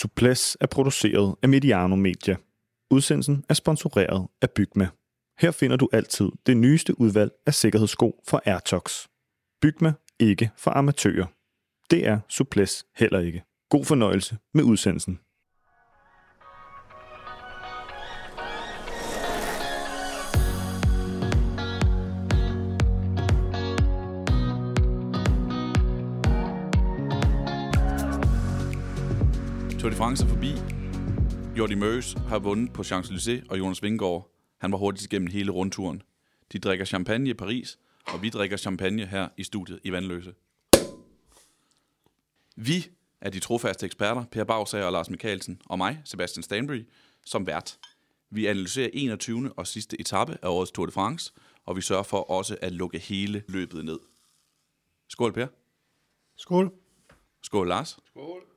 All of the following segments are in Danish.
Suples er produceret af Mediano Media. Udsendelsen er sponsoreret af Bygma. Her finder du altid det nyeste udvalg af sikkerhedssko fra Airtox. Bygma ikke for amatører. Det er Suples heller ikke. God fornøjelse med udsendelsen. Tour de France er forbi. Jordi Møs har vundet på Champs-Élysées, og Jonas Vingegaard, han var hurtigt igennem hele rundturen. De drikker champagne i Paris, og vi drikker champagne her i studiet i Vandløse. Vi er de trofaste eksperter, Per Bagsager og Lars Mikkelsen, og mig, Sebastian Stanbury, som vært. Vi analyserer 21. og sidste etape af årets Tour de France, og vi sørger for også at lukke hele løbet ned. Skål, Per. Skål. Skål, Lars. Skål.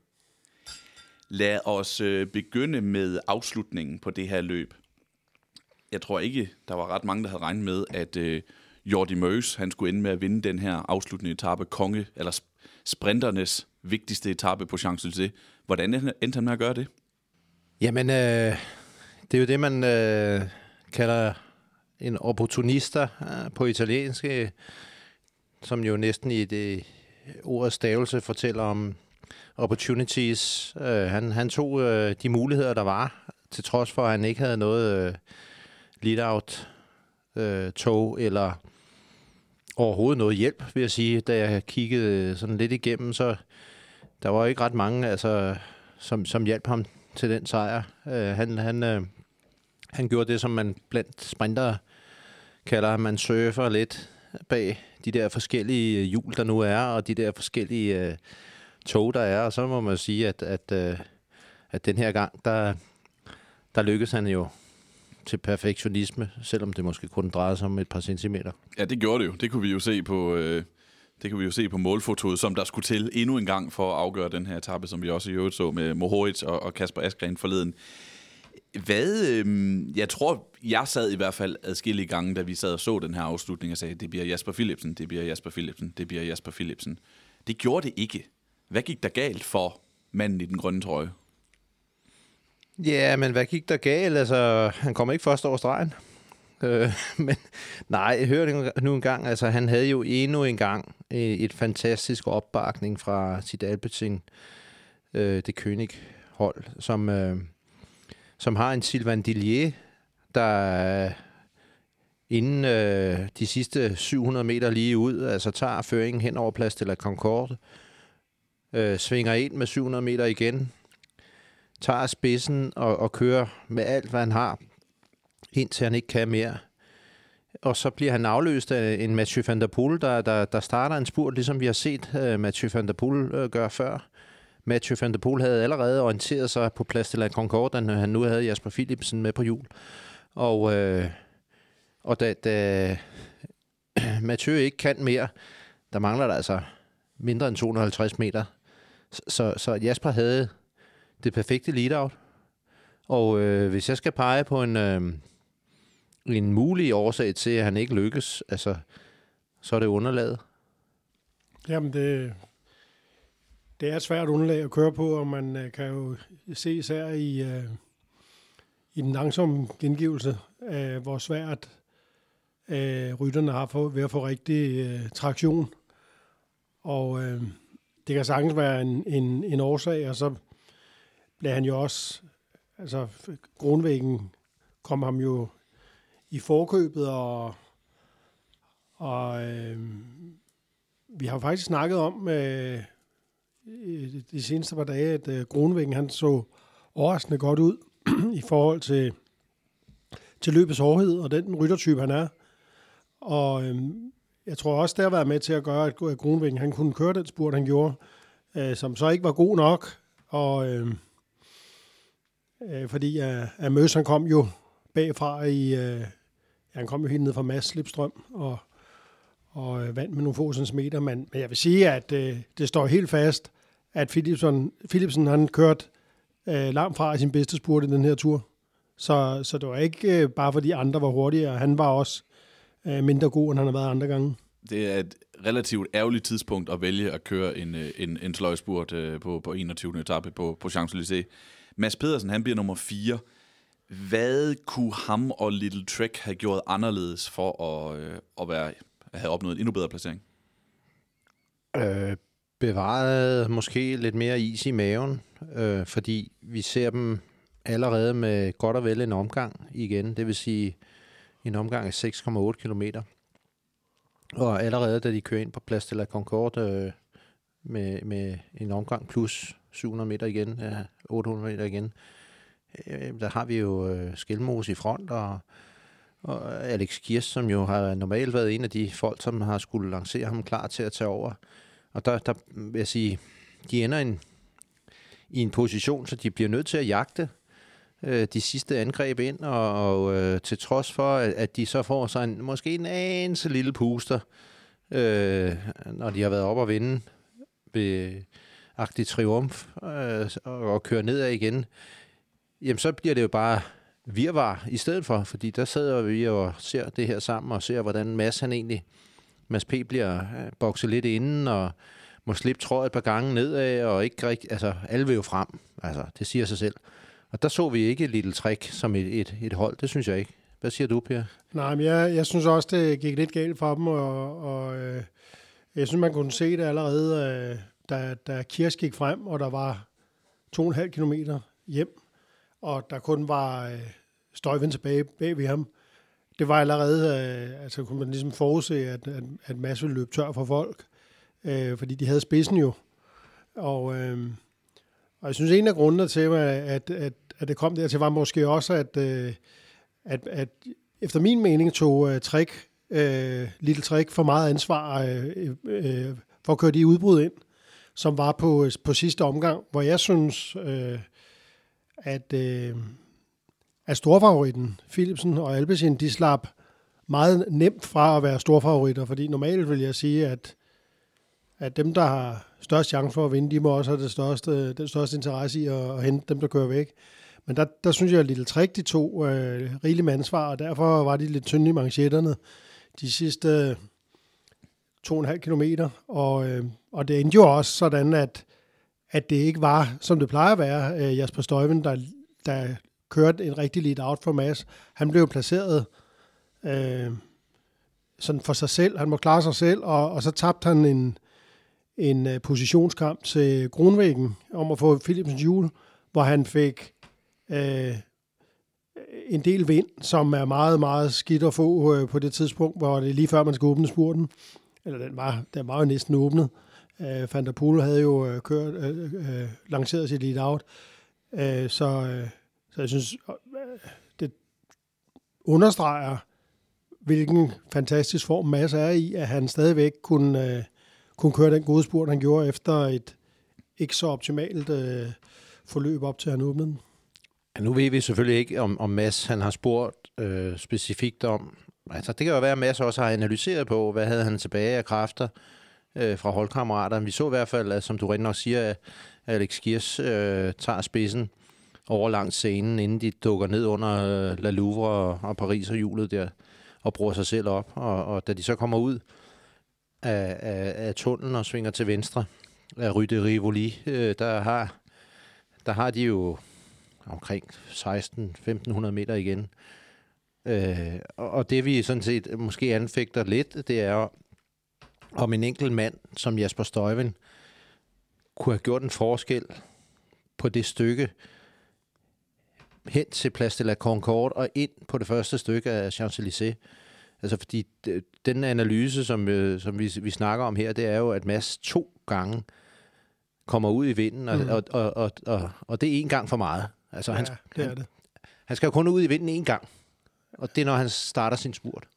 Lad os øh, begynde med afslutningen på det her løb. Jeg tror ikke, der var ret mange, der havde regnet med, at øh, Jordi Møs, han skulle ende med at vinde den her afsluttende etape, konge, eller sprinternes vigtigste etape på Champs-Élysées. Hvordan endte han med at gøre det? Jamen, øh, det er jo det, man øh, kalder en opportunista øh, på italiensk, øh, som jo næsten i det ordets stavelse fortæller om opportunities. Øh, han, han tog øh, de muligheder, der var, til trods for, at han ikke havde noget øh, lead-out øh, tog eller overhovedet noget hjælp, vil jeg sige. Da jeg kiggede sådan lidt igennem, så der var ikke ret mange, altså, som, som hjalp ham til den sejr. Øh, han, han, øh, han gjorde det, som man blandt sprinter kalder, man surfer lidt bag de der forskellige hjul, der nu er, og de der forskellige øh, tog, der er. Og så må man sige, at, at, øh, at den her gang, der, der lykkedes han jo til perfektionisme, selvom det måske kun drejede sig om et par centimeter. Ja, det gjorde det jo. Det kunne vi jo se på, øh, det kunne vi jo se på målfotoet, som der skulle til endnu en gang for at afgøre den her etape, som vi også i øvrigt så med Mohoric og, og Kasper Askren forleden. Hvad, øh, jeg tror, jeg sad i hvert fald adskillige gange, da vi sad og så den her afslutning og sagde, det bliver Jasper Philipsen, det bliver Jasper Philipsen, det bliver Jasper Philipsen. Det gjorde det ikke. Hvad gik der galt for manden i den grønne trøje? Ja, men hvad gik der galt? Altså, han kom ikke først over stregen. Øh, men nej, hør nu en gang. Altså, han havde jo endnu en gang øh, et fantastisk opbakning fra sit Alpecin, øh, det König-hold, som, øh, som har en Sylvain Dillier, der øh, inden øh, de sidste 700 meter lige ud, altså tager føringen hen over plads til La Concorde, øh, øh, svinger ind med 700 meter igen, tager spidsen og, og kører med alt, hvad han har, indtil han ikke kan mere. Og så bliver han afløst af en Mathieu van der Poel, der, der, der starter en spurt, ligesom vi har set øh, Mathieu van der Poel øh, gøre før. Mathieu van der Poel havde allerede orienteret sig på Place de La Concorde, når han nu havde Jasper Philipsen med på jul. Og, øh, og da, da Mathieu ikke kan mere, der mangler der altså mindre end 250 meter. Så, så Jasper havde det perfekte lead-out. Og øh, hvis jeg skal pege på en, øh, en mulig årsag til, at han ikke lykkes, altså, så er det underlaget. Jamen, det, det er et svært underlag at køre på, og man øh, kan jo se især i, øh, i den langsomme gengivelse, øh, hvor svært øh, rytterne har for, ved at få rigtig øh, traktion. Og øh, det kan sagtens være en, en, en årsag, og så blev han jo også, altså grundvæggen kom ham jo i forkøbet, og, og øh, vi har faktisk snakket om øh, de seneste par dage, at øh, Gronvæggen han så overraskende godt ud i forhold til, til løbets hårdhed og den ryttertype, han er. Og øh, jeg tror også, det har været med til at gøre, at Gronvæggen han kunne køre den spurt, han gjorde, øh, som så ikke var god nok. Og øh, øh, fordi uh, at Møs, han kom jo bagfra i, øh, ja, han kom jo helt ned fra Mads Slipstrøm, og, og øh, vandt med nogle få centimeter, men, men jeg vil sige, at øh, det står helt fast, at Philipsen, Philipsen han kørt øh, langt fra sin bedste spurt i den her tur. Så, så det var ikke øh, bare fordi andre var hurtigere, han var også øh, mindre god, end han har været andre gange. det er et relativt ærgerligt tidspunkt at vælge at køre en, øh, en, en sløjspurt øh, på, på 21. etape på, på Champs-Élysées. Mads Pedersen, han bliver nummer 4. Hvad kunne ham og Little Trek have gjort anderledes for at, øh, at være, at have opnået en endnu bedre placering? Øh, bevaret måske lidt mere is i maven, øh, fordi vi ser dem allerede med godt og vel en omgang igen. Det vil sige en omgang af 6,8 km. Og allerede da de kører ind på Plads de la Concorde øh, med, med en omgang plus 700 meter igen, ja, 800 meter igen, øh, der har vi jo øh, Skelmose i front, og, og Alex Kirst, som jo har normalt været en af de folk, som har skulle lancere ham klar til at tage over. Og der, der vil jeg sige, de ender en, i en position, så de bliver nødt til at jagte øh, de sidste angreb ind, og, og øh, til trods for, at, at de så får sig en, måske en anelse lille puster, øh, når de har været op og vinde ved Agtig Triumf, øh, og, og kører nedad igen, jamen så bliver det jo bare virvar i stedet for, fordi der sidder vi og ser det her sammen, og ser, hvordan Mads han egentlig, Mads P. bliver øh, bokset lidt inden, og må slippe tråd et par gange nedad, og ikke rigtig, altså alle vil jo frem, altså det siger sig selv. Og der så vi ikke et lille trick som et, et, et hold, det synes jeg ikke. Hvad siger du, Per? Nej, men jeg, jeg synes også, det gik lidt galt for dem, og, og øh, jeg synes, man kunne se det allerede, øh, da, da Kirs gik frem, og der var 2,5 kilometer hjem, og der kun var øh, støjven tilbage bag ved ham. Det var allerede, øh, altså kunne man ligesom forudse, at, at, at Mads ville løbe tør for folk, øh, fordi de havde spidsen jo. Og, øh, og jeg synes, en af grundene til, at, at, at at det kom dertil, var måske også, at, øh, at, at efter min mening tog øh, uh, Træk, uh, øh, Little Træk for meget ansvar uh, uh, for at køre de udbrud ind, som var på, på sidste omgang, hvor jeg synes, uh, at, uh, at storfavoritten, Philipsen og Alpecin, de slap meget nemt fra at være storfavoritter, fordi normalt vil jeg sige, at, at dem, der har størst chance for at vinde, de må også have det største, den største interesse i at, at hente dem, der kører væk. Men der, der synes jeg, at Lille Trick, de to øh, rigeligt med ansvar, og derfor var de lidt tynde i manchetterne de sidste øh, to og en halv kilometer. Og, øh, og det endte jo også sådan, at, at det ikke var, som det plejer at være, øh, Jasper Støjven, der, der kørte en rigtig lead out for Mads. Han blev placeret øh, sådan for sig selv. Han må klare sig selv, og, og så tabte han en, en øh, positionskamp til Grunvæggen om at få Philipsens hjul, hvor han fik øh, en del vind, som er meget, meget skidt at få øh, på det tidspunkt, hvor det er lige før, man skal åbne spurten. Eller den var, den var jo næsten åbnet. Øh, Van der Poel havde jo øh, kørt, øh, øh, lanceret sit lead out. Øh, så, øh, så jeg synes, øh, det understreger, hvilken fantastisk form Mads er i, at han stadigvæk kunne, øh, kunne køre den gode spurt, han gjorde efter et ikke så optimalt øh, forløb op til han åbnede den. Ja, nu ved vi selvfølgelig ikke, om, om Mads han har spurgt øh, specifikt om... Altså, det kan jo være, at Mads også har analyseret på, hvad havde han tilbage af kræfter øh, fra holdkammeraterne. Vi så i hvert fald, at, som du rigtig nok siger, at Alex Giers øh, tager spidsen over langs scenen, inden de dukker ned under øh, La Louvre og, og Paris og hjulet der, og bruger sig selv op. Og, og da de så kommer ud af, af, af tunnelen og svinger til venstre af Rue de Rivoli, øh, der, har, der har de jo omkring 16-1500 meter igen. Øh, og det vi sådan set måske anfægter lidt, det er om en enkelt mand som Jasper Støjven kunne have gjort en forskel på det stykke hen til Place de la Concorde og ind på det første stykke af Champs-Élysées. Altså fordi den analyse, som, øh, som vi, vi snakker om her, det er jo, at Mads to gange kommer ud i vinden, og, mm. og, og, og, og, og det er en gang for meget. Altså, ja, han, det er det. Han skal jo kun ud i vinden en gang, og det er, når han starter sin spurt.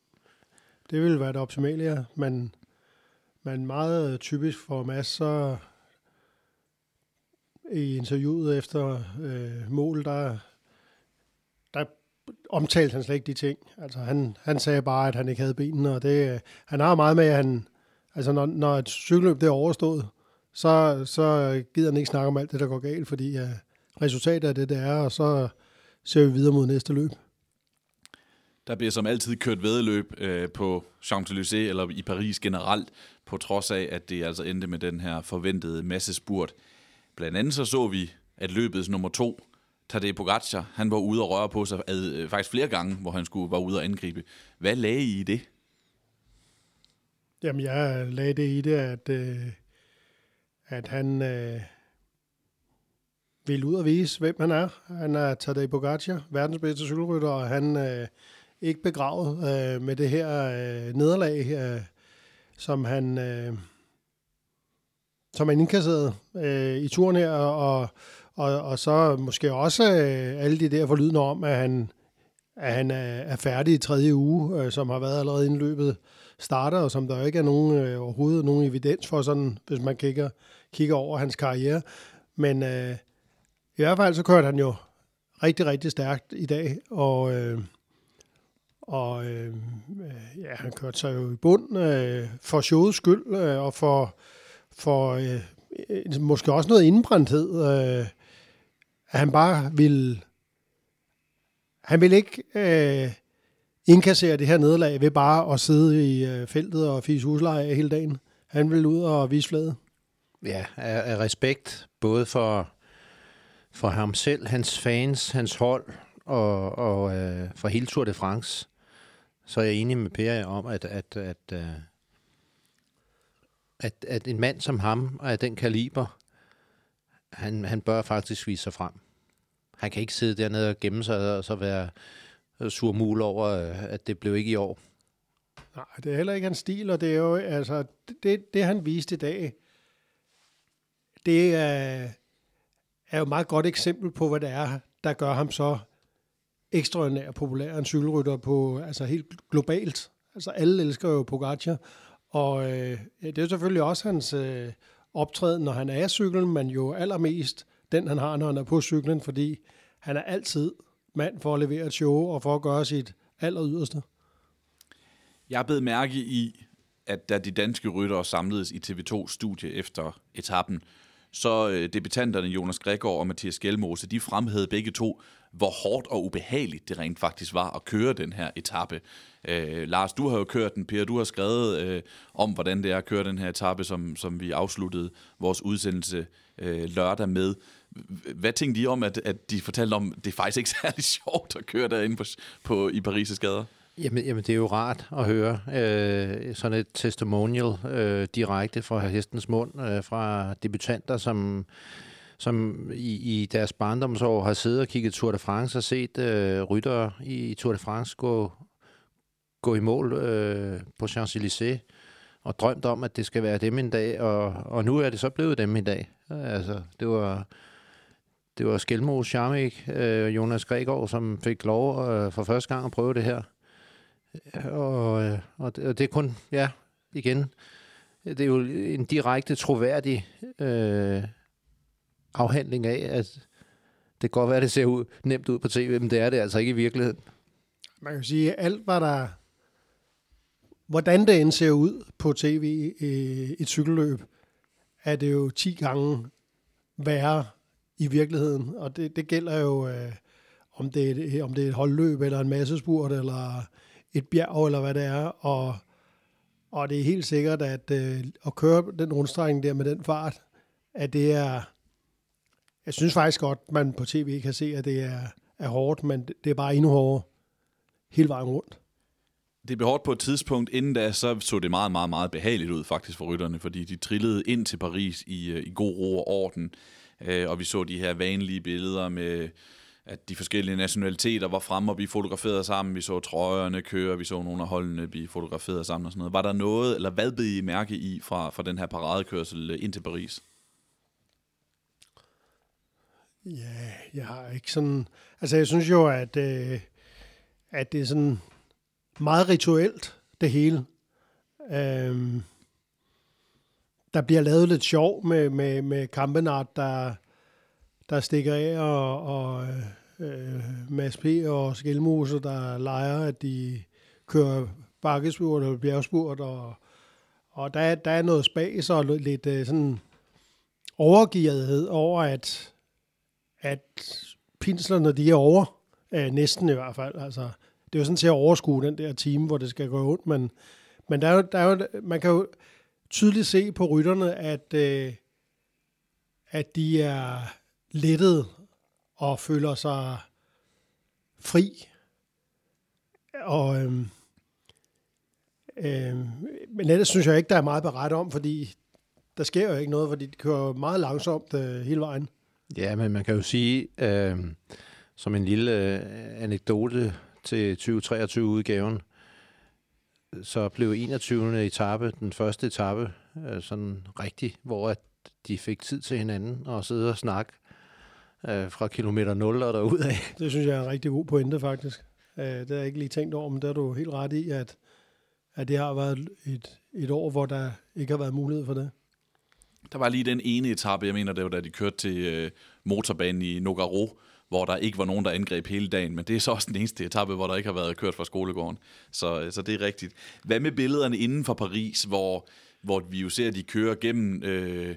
Det vil være det optimale, ja. Men, men meget typisk for Mads, så i interviewet efter øh, mål, der, der omtalte han slet ikke de ting. Altså, han, han sagde bare, at han ikke havde benene, og det, han har meget med, at han, altså, når, når et cykelløb det er overstået, så, så gider han ikke snakke om alt det, der går galt, fordi uh, resultatet af det, det er, og så ser vi videre mod næste løb. Der bliver som altid kørt vedløb øh, på Champs-Élysées eller i Paris generelt, på trods af, at det altså endte med den her forventede massespurt. Blandt andet så så vi, at løbets nummer to, Tadej Pogacar, han var ude og røre på sig øh, faktisk flere gange, hvor han skulle var ude og angribe. Hvad lagde I i det? Jamen, jeg lagde det i det, at, øh, at han øh, vil ud og vise, hvem han er. Han er Tadej Pogacar, verdens bedste cykelrytter, og han øh, ikke begravet øh, med det her øh, nederlag, øh, som han øh, som han indkasserede øh, i turen her, og, og, og så måske også øh, alle de der forlydende om, at han, at han er, er færdig i tredje uge, øh, som har været allerede inden løbet starter, og som der jo ikke er nogen, øh, overhovedet nogen evidens for, sådan, hvis man kigger, kigger over hans karriere. Men øh, i hvert fald så kørte han jo rigtig, rigtig stærkt i dag, og, øh, og øh, ja, han kørte sig jo i bund øh, for showets skyld, øh, og for, for øh, måske også noget indbrændthed, øh, at han bare ville han vil ikke øh, indkassere det her nederlag ved bare at sidde i øh, feltet og fise husleje hele dagen. Han vil ud og vise flade. Ja, af, af respekt både for, for ham selv, hans fans, hans hold og, og øh, for hele Tour de France, så er jeg enig med Per om, at, at, at, øh, at, at en mand som ham og af den kaliber, han, han bør faktisk vise sig frem. Han kan ikke sidde dernede og gemme sig og så være øh, surmul over, øh, at det blev ikke i år. Nej, det er heller ikke hans stil, og det er jo, altså, det, det han viste i dag, det er, er jo et meget godt eksempel på, hvad det er, der gør ham så ekstraordinært populær en cykelrytter på, altså helt globalt. Altså alle elsker jo Pogacar, og øh, det er selvfølgelig også hans øh, optræden, når han er i cyklen, men jo allermest den, han har, når han er på cyklen, fordi han er altid mand for at levere et show og for at gøre sit aller yderste. Jeg blev mærke i, at da de danske ryttere samledes i TV2-studie efter etappen, så øh, debutanterne Jonas Gregor og Mathias Gjelmose, de fremhævede begge to, hvor hårdt og ubehageligt det rent faktisk var at køre den her etape. Øh, Lars, du har jo kørt den, Per, du har skrevet øh, om, hvordan det er at køre den her etape, som, som vi afsluttede vores udsendelse øh, lørdag med. Hvad tænkte I om, at, at de fortalte om, at det er faktisk ikke særlig sjovt at køre derinde på, på, i Paris' gader? Jamen, jamen, det er jo rart at høre øh, sådan et testimonial øh, direkte fra hestens mund, øh, fra debutanter, som, som i, i deres barndomsår har siddet og kigget Tour de France og set øh, ryttere i Tour de France gå, gå i mål øh, på Champs-Élysées og drømt om, at det skal være dem en dag, og, og nu er det så blevet dem en dag. Altså, det var det var Skelmo Charmik, øh, Jonas Gregor, som fik lov øh, for første gang at prøve det her. Og, øh, og, det, og det er kun, ja, igen, det er jo en direkte troværdig øh, afhandling af, at det kan godt være, at det ser ud, nemt ud på tv, men det er det altså ikke i virkeligheden. Man kan sige, at alt, hvad der... Hvordan det end ser ud på tv i et cykelløb, er det jo 10 gange værre i virkeligheden. Og det, det gælder jo, øh, om, det er om det er et holdløb, eller en massespurt, eller et bjerg, eller hvad det er. Og, og det er helt sikkert, at øh, at køre den rundstrækning der med den fart, at det er... Jeg synes faktisk godt, man på tv kan se, at det er, er hårdt, men det er bare endnu hårdere hele vejen rundt. Det blev hårdt på et tidspunkt. Inden da, så så det meget, meget, meget behageligt ud faktisk for rytterne, fordi de trillede ind til Paris i, øh, i god ro og orden. Øh, og vi så de her vanlige billeder med, at de forskellige nationaliteter var fremme og blive fotograferet sammen. Vi så trøjerne køre, vi så nogle af holdene blive fotograferet sammen og sådan noget. Var der noget, eller hvad blev I mærke i fra, fra den her paradekørsel øh, ind til Paris? Ja, jeg har ikke sådan... Altså, jeg synes jo, at, øh, at det er sådan meget rituelt, det hele. Øhm, der bliver lavet lidt sjov med, med, med Kampenart, der, der stikker af, og, og øh, øh Mads P. og Skelmose, der leger, at de kører bakkespurt eller bjergspurt, og, og der, der er noget spas og lidt øh, sådan overgivethed over, at, at pinslerne, de er over, øh, næsten i hvert fald. Altså, det er jo sådan til at overskue den der time, hvor det skal gå ondt, men, men der er jo, der er jo, man kan jo tydeligt se på rytterne, at, øh, at de er lettet og føler sig fri. Og øhm, øhm, men ellers synes jeg ikke, der er meget beret om, fordi der sker jo ikke noget, fordi de kører meget langsomt øh, hele vejen. Ja, men man kan jo sige, øh, som en lille øh, anekdote til 2023-udgaven, så blev 21. etape, den første etape, øh, sådan rigtig, hvor at de fik tid til hinanden og sidde og snakke øh, fra kilometer 0 og derudad. Det synes jeg er en rigtig god pointe, faktisk. Øh, det har jeg ikke lige tænkt over, men der er du helt ret i, at, at det har været et, et år, hvor der ikke har været mulighed for det. Der var lige den ene etape, jeg mener, det var da de kørte til øh, motorbanen i Nogaro, hvor der ikke var nogen, der angreb hele dagen, men det er så også den eneste etape, hvor der ikke har været kørt fra skolegården. Så, øh, så det er rigtigt. Hvad med billederne inden for Paris, hvor, hvor vi jo ser, at de kører gennem øh,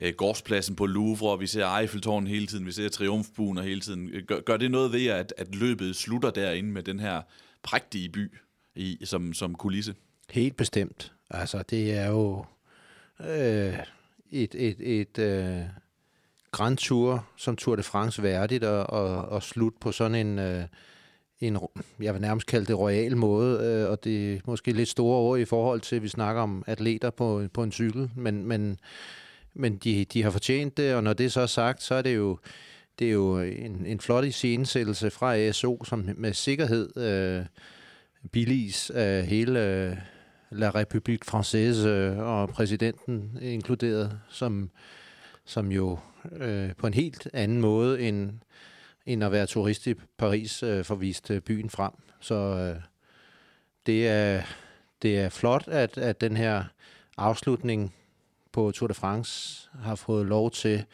øh, gårdspladsen på Louvre, og vi ser Eiffeltårnet hele tiden, vi ser Triumfbuen hele tiden. Gør, gør det noget ved, at, at løbet slutter derinde med den her prægtige by i, som, som kulisse? Helt bestemt. Altså, det er jo øh, et, et, et øh, Grand Tour som Tour de France værdigt og, og, og slut på sådan en, øh, en, jeg vil nærmest kalde det royal måde, øh, og det er måske lidt store ord i forhold til, at vi snakker om atleter på, på en cykel, men, men, men de, de har fortjent det, og når det så er sagt, så er det jo, det er jo en, en flot iscenesættelse fra ASO, som med sikkerhed øh, billiges af hele øh, La République Française øh, og præsidenten inkluderet, som, som jo øh, på en helt anden måde end, end at være turist i Paris øh, får vist øh, byen frem. Så øh, det, er, det er flot, at, at den her afslutning på Tour de France har fået lov til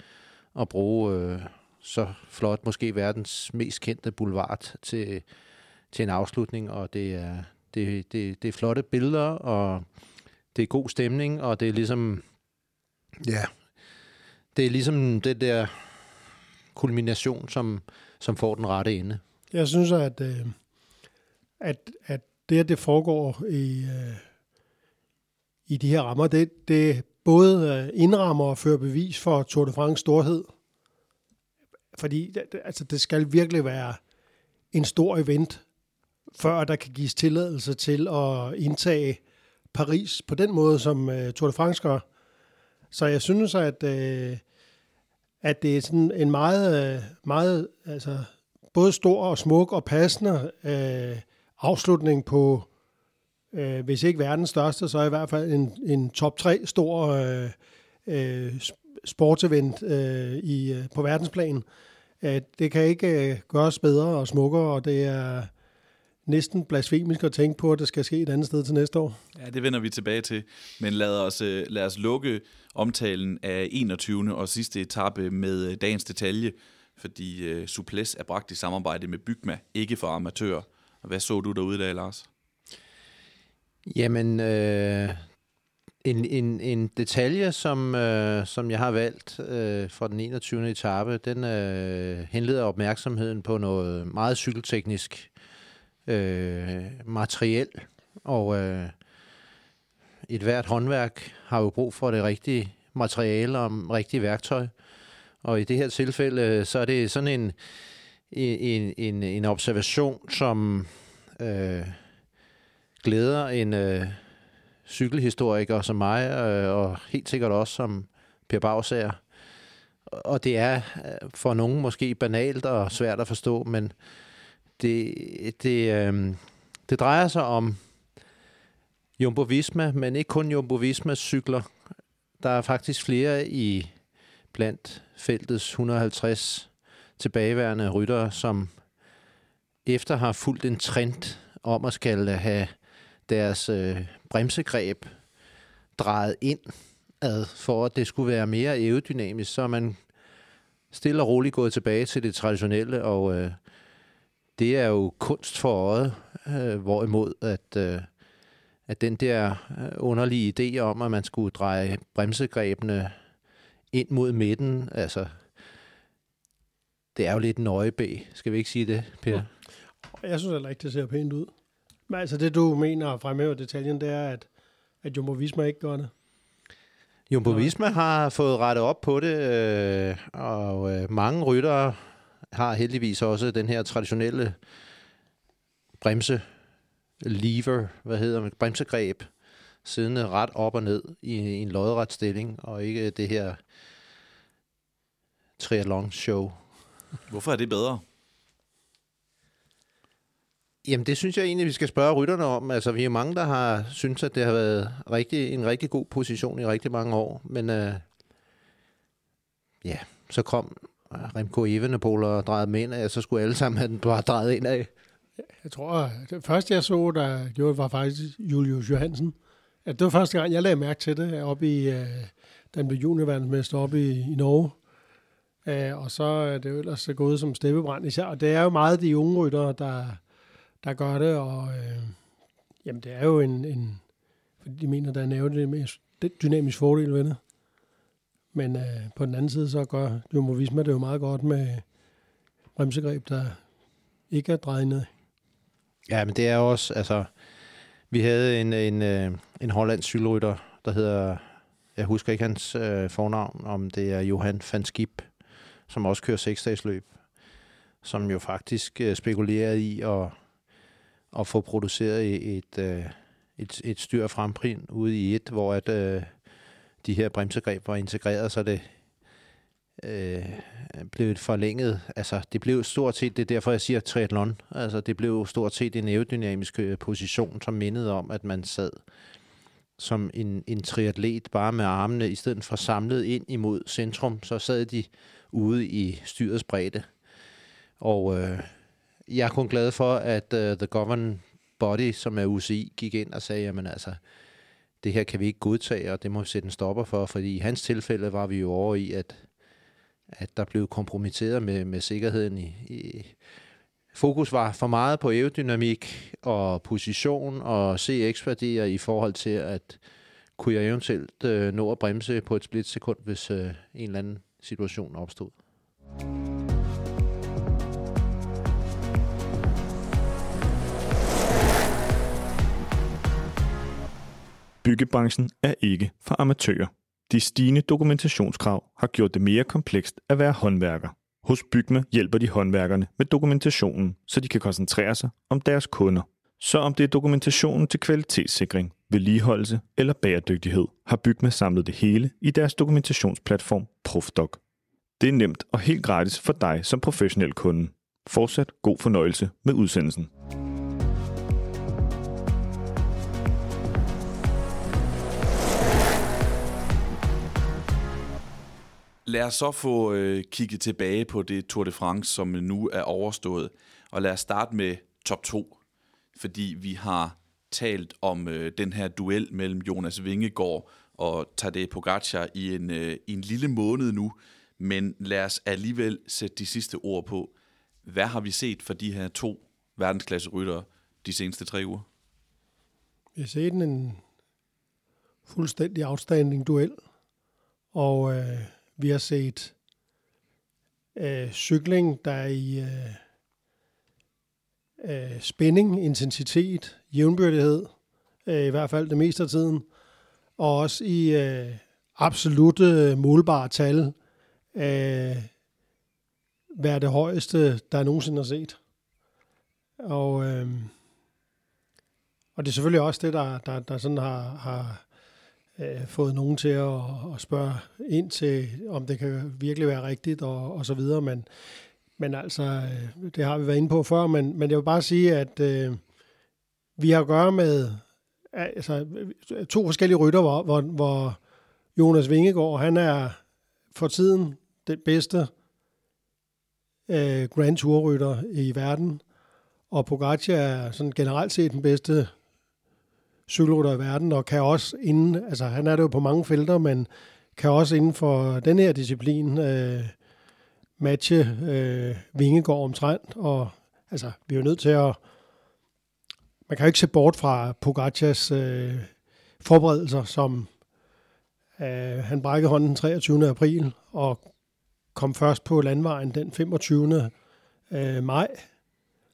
at bruge øh, så flot, måske verdens mest kendte boulevard til, til en afslutning, og det er, det, det, det er flotte billeder, og det er god stemning, og det er ligesom, ja, det er ligesom det der kulmination, som, som får den rette ende. Jeg synes, at, øh, at, at det, at det foregår i, øh, i de her rammer, det, det både øh, indrammer og fører bevis for Tour de France storhed. Fordi altså, det skal virkelig være en stor event, før der kan gives tilladelse til at indtage Paris på den måde, som uh, Tour de France gør. Så jeg synes, at, uh, at det er sådan en meget, meget altså, både stor og smuk og passende uh, afslutning på, øh, hvis ikke verdens største, så i hvert fald en, en top 3 stor øh, øh, sportsevent øh, i, øh, på verdensplan. Uh, det kan ikke øh, gøres bedre og smukkere, og det er næsten blasfemisk at tænke på, at det skal ske et andet sted til næste år. Ja, det vender vi tilbage til. Men lad os, øh, lad os lukke omtalen af 21. og sidste etape med dagens detalje, fordi øh, Suples er bragt i samarbejde med Bygma, ikke for amatører. Og hvad så du derude i dag, Lars? Jamen, øh, en, en, en detalje, som, øh, som jeg har valgt øh, fra den 21. etape, den øh, henleder opmærksomheden på noget meget cykelteknisk øh, materiel, og øh, et hvert håndværk har jo brug for det rigtige materiale og rigtige værktøj. Og i det her tilfælde, øh, så er det sådan en, en, en, en observation, som øh, glæder en øh, cykelhistoriker som mig, øh, og helt sikkert også som Per Bagsager. Og det er øh, for nogen måske banalt og svært at forstå, men det, det, øh, det drejer sig om Jumbo Visma, men ikke kun Jumbo Vismas cykler. Der er faktisk flere i blandt feltets 150 tilbageværende ryttere, som efter har fulgt en trend om at skal have deres øh, bremsegreb drejet ind ad, for at det skulle være mere aerodynamisk, så man stille og roligt gået tilbage til det traditionelle, og øh, det er jo kunst for øjet, øh, hvorimod at, øh, at den der øh, underlige idé om, at man skulle dreje bremsegrebene ind mod midten, altså det er jo lidt en øjebæ, skal vi ikke sige det, Per? Jeg synes heller ikke, det ser pænt ud. Men altså det, du mener fremhæver detaljen, det er, at, at Jumbo Visma ikke gør det. Jumbo Visma har fået rettet op på det, øh, og øh, mange ryttere har heldigvis også den her traditionelle bremse lever, hvad hedder det, bremsegreb, siddende ret op og ned i, i en lodret stilling, og ikke det her triathlon show. Hvorfor er det bedre? Jamen, det synes jeg egentlig, vi skal spørge rytterne om. Altså, vi er mange, der har synes, at det har været rigtig, en rigtig god position i rigtig mange år. Men øh, ja, så kom øh, Remco Evenepoel og drejede med ind af, så skulle alle sammen have den bare drejet ind af. Jeg tror, det første jeg så, der gjorde det, var faktisk Julius Johansen. At det var første gang, jeg lagde mærke til det, oppe i, øh, den blev juniorverdensmester oppe i, i Norge. Uh, og så er det jo ellers gået som steppebrand især. Og det er jo meget de unge ryttere, der, der gør det, og øh, jamen, det er jo en, en fordi de mener, der er nævnt dynamisk fordel ved det. Men øh, på den anden side, så gør Jumbo Visma det jo meget godt med bremsegreb, der ikke er drejet ned. Ja, men det er også, altså, vi havde en, en, øh, en hollandsk cykelrytter, der hedder, jeg husker ikke hans øh, fornavn, om det er Johan van Skip, som også kører seksdagsløb, som jo faktisk øh, spekulerede i at at få produceret et, øh, et, et styr fremprin ude i et, hvor at, øh, de her bremsegreb var integreret, så det øh, blev forlænget. Altså, det blev stort set, det er derfor, jeg siger triathlon. Altså, det blev stort set en aerodynamisk øh, position, som mindede om, at man sad som en, en triatlet, bare med armene, i stedet for samlet ind imod centrum, så sad de ude i styrets bredde. Og øh, jeg er kun glad for, at uh, The Governing Body, som er UCI, gik ind og sagde, jamen altså, det her kan vi ikke godtage, og det må vi sætte en stopper for, fordi i hans tilfælde var vi jo over i, at, at der blev kompromitteret med, med sikkerheden i, i Fokus var for meget på aerodynamik og position og CX-værdier i forhold til, at kunne jeg eventuelt øh, nå at bremse på et splitsekund, hvis øh, en eller anden situation opstod. Byggebranchen er ikke for amatører. De stigende dokumentationskrav har gjort det mere komplekst at være håndværker. Hos Bygme hjælper de håndværkerne med dokumentationen, så de kan koncentrere sig om deres kunder. Så om det er dokumentationen til kvalitetssikring, vedligeholdelse eller bæredygtighed, har Bygme samlet det hele i deres dokumentationsplatform Profdoc. Det er nemt og helt gratis for dig som professionel kunde. Fortsat god fornøjelse med udsendelsen. Lad os så få øh, kigget tilbage på det Tour de France, som nu er overstået. Og lad os starte med top 2. Fordi vi har talt om øh, den her duel mellem Jonas Vingegaard og Tadej Pogacar i en, øh, i en lille måned nu. Men lad os alligevel sætte de sidste ord på. Hvad har vi set for de her to verdensklasse ryttere de seneste tre uger? Vi har set en fuldstændig outstanding duel. Og øh, vi har set øh, cykling, der er i øh, øh, spænding, intensitet, jævnbyrdighed, øh, i hvert fald det meste af tiden, og også i øh, absolute målbare tal, øh, være det højeste, der nogensinde har set. Og, øh, og det er selvfølgelig også det, der, der, der sådan har, har øh, fået nogen til at, at spørge ind til, om det kan virkelig være rigtigt og, og så videre, men, men altså, øh, det har vi været inde på før, men, men jeg vil bare sige, at øh, vi har at gøre med altså, to forskellige rytter, hvor, hvor, hvor Jonas Vingegaard, han er for tiden den bedste øh, Grand Tour-rytter i verden, og Pogacar er sådan generelt set den bedste cykelrytter i verden, og kan også inden, altså han er det jo på mange felter, men kan også inden for den her disciplin øh, matche øh, Vingegård omtrent, og altså vi er jo nødt til at, man kan jo ikke se bort fra Pogacars øh, forberedelser, som øh, han brækkede hånden den 23. april, og kom først på landvejen den 25. Øh, maj,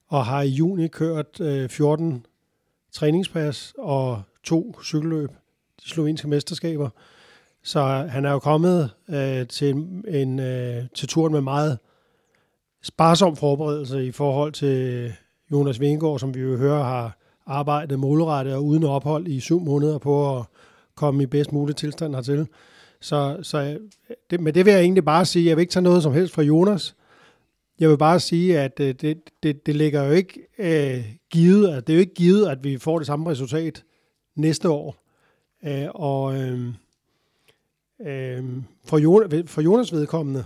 og har i juni kørt øh, 14 træningspas og to cykelløb, de slovenske mesterskaber. Så han er jo kommet øh, til, en, en, øh, til turen med meget sparsom forberedelse i forhold til Jonas Vingård, som vi jo hører har arbejdet målrettet og uden ophold i syv måneder på at komme i bedst mulig tilstand hertil. Så, så øh, det, med det vil jeg egentlig bare sige, jeg vil ikke tage noget som helst fra Jonas. Jeg vil bare sige, at øh, det, det, det ligger jo ikke øh, givet, at det er jo ikke givet, at vi får det samme resultat næste år. Øh, og øh, øh, for, Jonas, for Jonas vedkommende,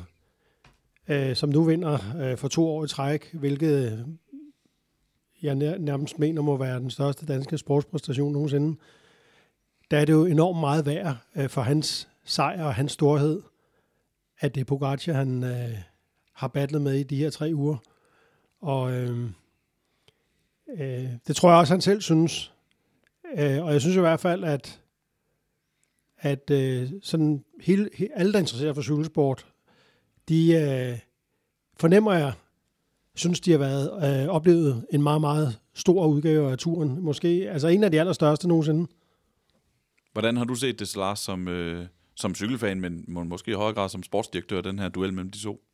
øh, som nu vinder øh, for to år i træk, hvilket øh, jeg nærmest mener må være den største danske sportspræstation nogensinde, der er det jo enormt meget værd øh, for hans sejr og hans storhed, at det er Pogacar, han øh, har battlet med i de her tre uger. Og øh, øh, det tror jeg også, han selv synes. Øh, og jeg synes i hvert fald, at, at øh, sådan hele, alle, der interesserer for cykelsport, de øh, fornemmer jeg, synes, de har været øh, oplevet en meget, meget stor udgave af turen. Måske altså en af de allerstørste nogensinde. Hvordan har du set det, Lars, som, øh, som cykelfan, men måske i højere grad som sportsdirektør, den her duel mellem de to?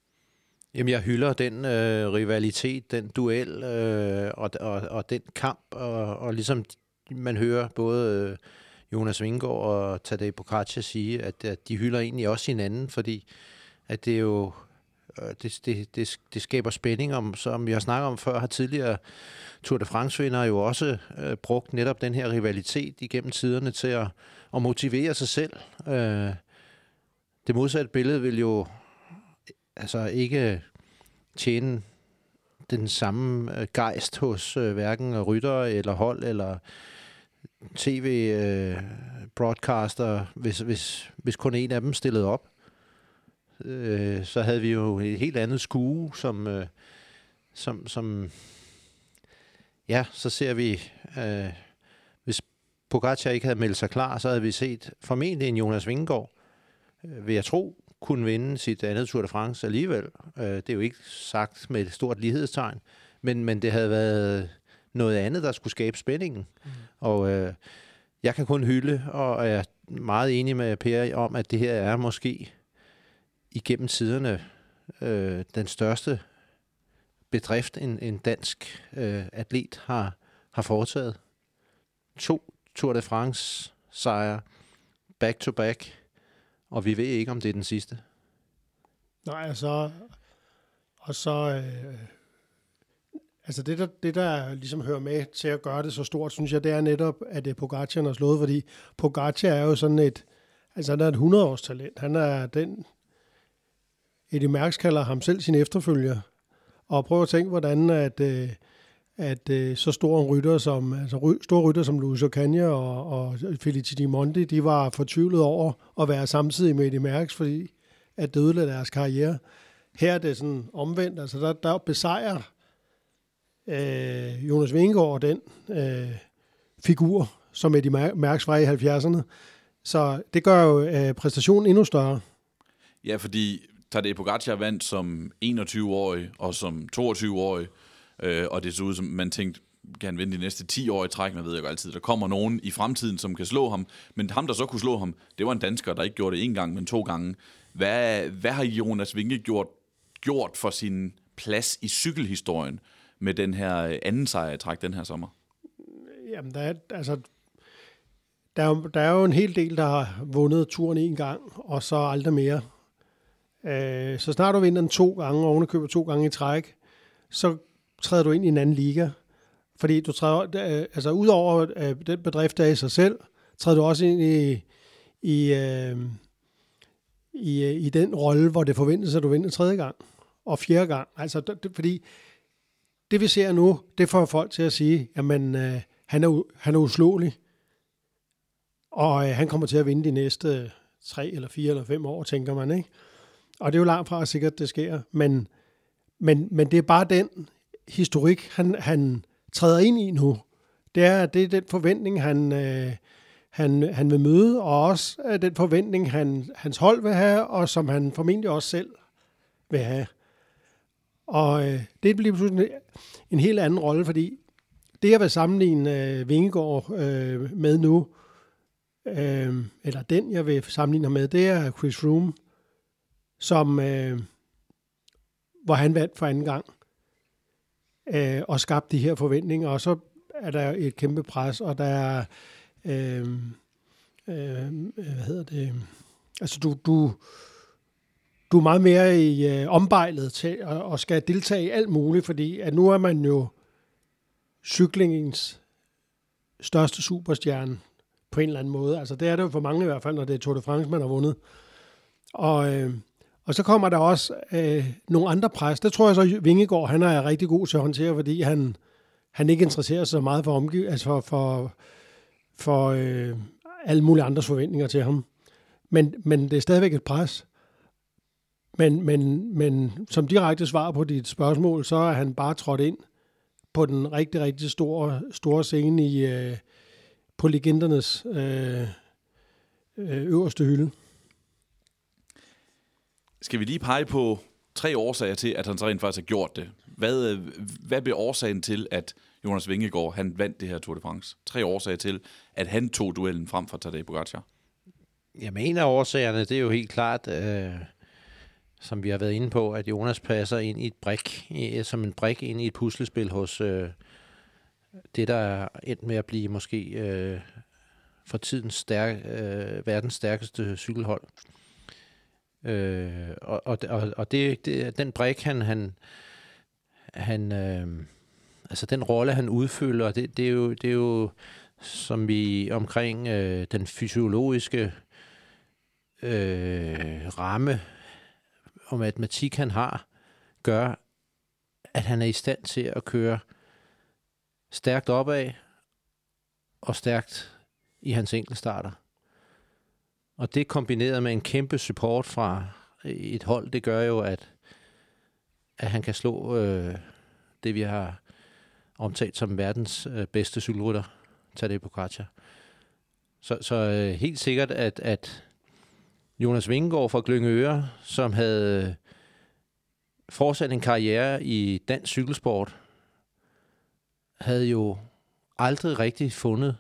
Jamen, jeg hylder den øh, rivalitet, den duel øh, og, og, og den kamp, og, og ligesom man hører både øh, Jonas Vingård og Tadej Pogacar sige, at, at de hylder egentlig også hinanden, fordi at det er jo øh, det, det, det, det skaber spænding, om, som jeg snakker snakket om før, har tidligere Tour de France-vinder jo også øh, brugt netop den her rivalitet igennem tiderne til at, at motivere sig selv. Øh, det modsatte billede vil jo altså ikke øh, tjene den samme øh, gejst hos øh, hverken ryttere eller hold eller tv-broadcaster, øh, hvis, hvis, hvis kun en af dem stillede op. Øh, så havde vi jo et helt andet skue, som, øh, som, som ja, så ser vi, øh, hvis Pogacar ikke havde meldt sig klar, så havde vi set formentlig en Jonas Vingegaard, øh, vil jeg tro, kunne vinde sit andet Tour de France alligevel. Øh, det er jo ikke sagt med et stort lighedstegn, men, men det havde været noget andet, der skulle skabe spændingen. Mm. Og øh, jeg kan kun hylde, og er meget enig med Per om, at det her er måske igennem tiderne øh, den største bedrift, en, en dansk øh, atlet har, har foretaget. To Tour de France sejre back to back, og vi ved ikke, om det er den sidste. Nej, altså, og så, øh, altså det der, det der ligesom hører med til at gøre det så stort, synes jeg, det er netop, at det er Pogacar, har slået, fordi Pogacar er jo sådan et, altså han er et 100-års talent. Han er den Eddie Mærks kalder ham selv sin efterfølger. Og prøv at tænke, hvordan at, øh, at øh, så store rytter som, altså store rytter som Lucio Ocaña og, og Felicity Monti, de var fortvivlet over at være samtidig med Eddie Mærks, fordi at det ødelagde deres karriere. Her er det sådan omvendt, altså der, der besejrer øh, Jonas Vingegaard den øh, figur, som Eddie Mærks var i 70'erne. Så det gør jo øh, præstationen endnu større. Ja, fordi Tadej Pogacar vandt som 21-årig og som 22-årig, øh, og det så ud som, man tænkte, kan han vinde de næste 10 år i træk? Man ved jo altid, der kommer nogen i fremtiden, som kan slå ham. Men ham, der så kunne slå ham, det var en dansker, der ikke gjorde det en gang, men to gange. Hvad, hvad har Jonas Vinge gjort, gjort for sin plads i cykelhistorien med den her øh, anden sejr i træk den her sommer? Jamen, der er, altså, der er, der er jo en hel del, der har vundet turen en gang, og så aldrig mere. Øh, så snart du vinder den to gange, og ovenikøber to gange i træk, så træder du ind i en anden liga. Fordi du træder, øh, altså udover øh, den bedrift, der er i sig selv, træder du også ind i, i, øh, i, øh, i den rolle, hvor det forventes, at du vinder tredje gang og fjerde gang. Altså, det, fordi det vi ser nu, det får folk til at sige, at øh, han, er, han er uslåelig, og øh, han kommer til at vinde de næste øh, tre eller fire eller fem år, tænker man, ikke? Og det er jo langt fra sikkert, det sker. Men, men, men det er bare den historik, han, han træder ind i nu. Det er, det er den forventning, han, øh, han, han vil møde, og også øh, den forventning, han, hans hold vil have, og som han formentlig også selv vil have. Og øh, det bliver pludselig en, en helt anden rolle, fordi det, jeg vil sammenligne øh, Vingegaard øh, med nu, øh, eller den, jeg vil sammenligne ham med, det er Chris Room, som, øh, hvor han vandt for anden gang, øh, og skabte de her forventninger, og så er der et kæmpe pres, og der er, øh, øh, hvad hedder det, altså du, du, du er meget mere i øh, ombejlet til og, og skal deltage i alt muligt, fordi at nu er man jo cyklingens største superstjerne på en eller anden måde. Altså det er det jo for mange i hvert fald, når det er Tour de France, man har vundet. Og, øh, og så kommer der også øh, nogle andre pres. Det tror jeg så, Vingegaard, han er rigtig god til at håndtere, fordi han, han ikke interesserer sig så meget for, omgiv altså for, for, for øh, alle mulige andres forventninger til ham. Men, men det er stadigvæk et pres. Men, men, men som direkte svar på dit spørgsmål, så er han bare trådt ind på den rigtig, rigtig store, store scene i, øh, på legendernes øh, øh, øverste hylde. Skal vi lige pege på tre årsager til, at han så rent faktisk har gjort det? Hvad, øh, hvad blev årsagen til, at Jonas Vingegaard han vandt det her Tour de France? Tre årsager til, at han tog duellen frem for Tadej Pogacar. Jamen en af årsagerne, det er jo helt klart, øh, som vi har været inde på, at Jonas passer ind i et brik, i, som en brik ind i et puslespil hos øh, det, der er endt med at blive måske øh, for tidens stærk, øh, verdens stærkeste cykelhold. Øh, og og, og, det, det, den brik, han, han, han øh, altså den rolle, han udfylder, det, det, er jo, det er jo som vi omkring øh, den fysiologiske øh, ramme og matematik, han har, gør, at han er i stand til at køre stærkt opad og stærkt i hans enkeltstarter. Og det kombineret med en kæmpe support fra et hold, det gør jo, at, at han kan slå øh, det, vi har omtalt som verdens øh, bedste cykelrytter, Tadej Pogacar. Så, så øh, helt sikkert, at, at Jonas Vingegaard fra Glyngøre, som havde øh, fortsat en karriere i dansk cykelsport, havde jo aldrig rigtig fundet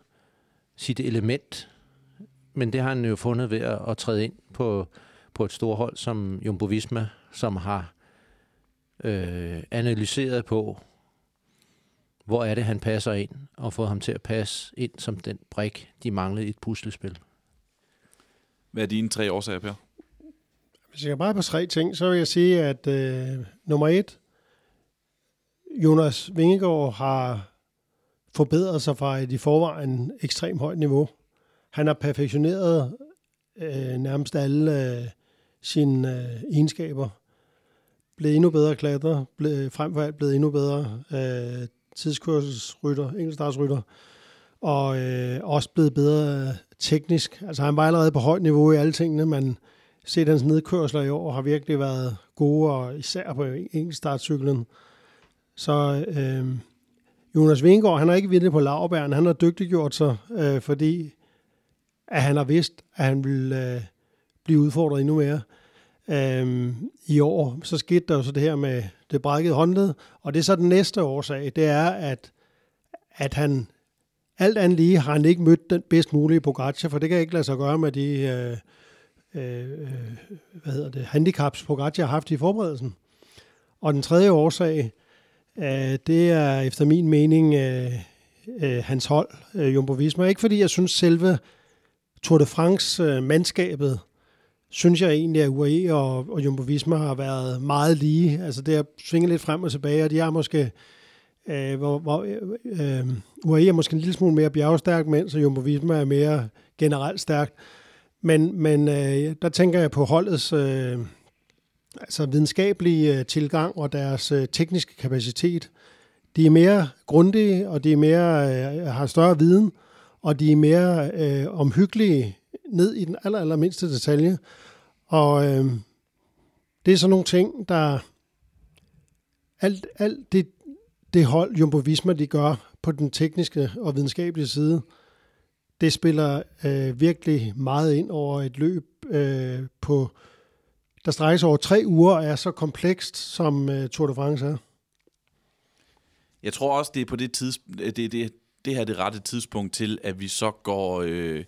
sit element, men det har han jo fundet ved at, at træde ind på, på et stort hold som Jumbo Visma, som har øh, analyseret på, hvor er det, han passer ind, og fået ham til at passe ind som den brik, de manglede i et puslespil. Hvad er dine tre årsager, Per? Hvis jeg bare på tre ting, så vil jeg sige, at øh, nummer et, Jonas Vingegaard har forbedret sig fra et i forvejen ekstremt højt niveau. Han har perfektioneret øh, nærmest alle øh, sine øh, egenskaber. Blevet endnu bedre klatrer, ble, frem for alt blevet endnu bedre øh, tidskursusrytter, enkeltstartsrytter, og øh, også blevet bedre øh, teknisk. Altså han var allerede på højt niveau i alle tingene, men set hans nedkørsler i år har virkelig været gode, og især på enkeltstartcyklen. Så øh, Jonas Vingård, han har ikke vildt på lavbæren, han har dygtiggjort sig, øh, fordi at han har vidst, at han ville øh, blive udfordret endnu mere. Øh, I år, så skete der jo så det her med det brækkede håndled, og det er så den næste årsag, det er, at, at han alt andet lige har han ikke mødt den bedst mulige Pogacar, for det kan ikke lade sig gøre med de øh, øh, hvad hedder det, handicaps, Pogacar har haft i forberedelsen. Og den tredje årsag, øh, det er efter min mening øh, øh, hans hold, øh, Jumbo Visma. Ikke fordi jeg synes selve Tour de France-mandskabet, øh, synes jeg egentlig, at UAE og, og Jumbo Visma har været meget lige. Altså det har svinget lidt frem og tilbage, og de har måske øh, hvor, hvor øh, UAE er måske en lille smule mere bjergstærk, mens Jumbo Visma er mere generelt stærkt. Men, men øh, der tænker jeg på holdets øh, altså videnskabelige øh, tilgang og deres øh, tekniske kapacitet. De er mere grundige, og de er mere, øh, har større viden, og de er mere øh, omhyggelige ned i den aller, aller mindste detalje. Og øh, det er sådan nogle ting, der alt, alt det, det hold, Jumbo Visma, de gør på den tekniske og videnskabelige side, det spiller øh, virkelig meget ind over et løb øh, på der strækkes over tre uger, er så komplekst, som øh, Tour de France er. Jeg tror også, det er på det tidspunkt, det, det, det her er det rette tidspunkt til, at vi så går øh,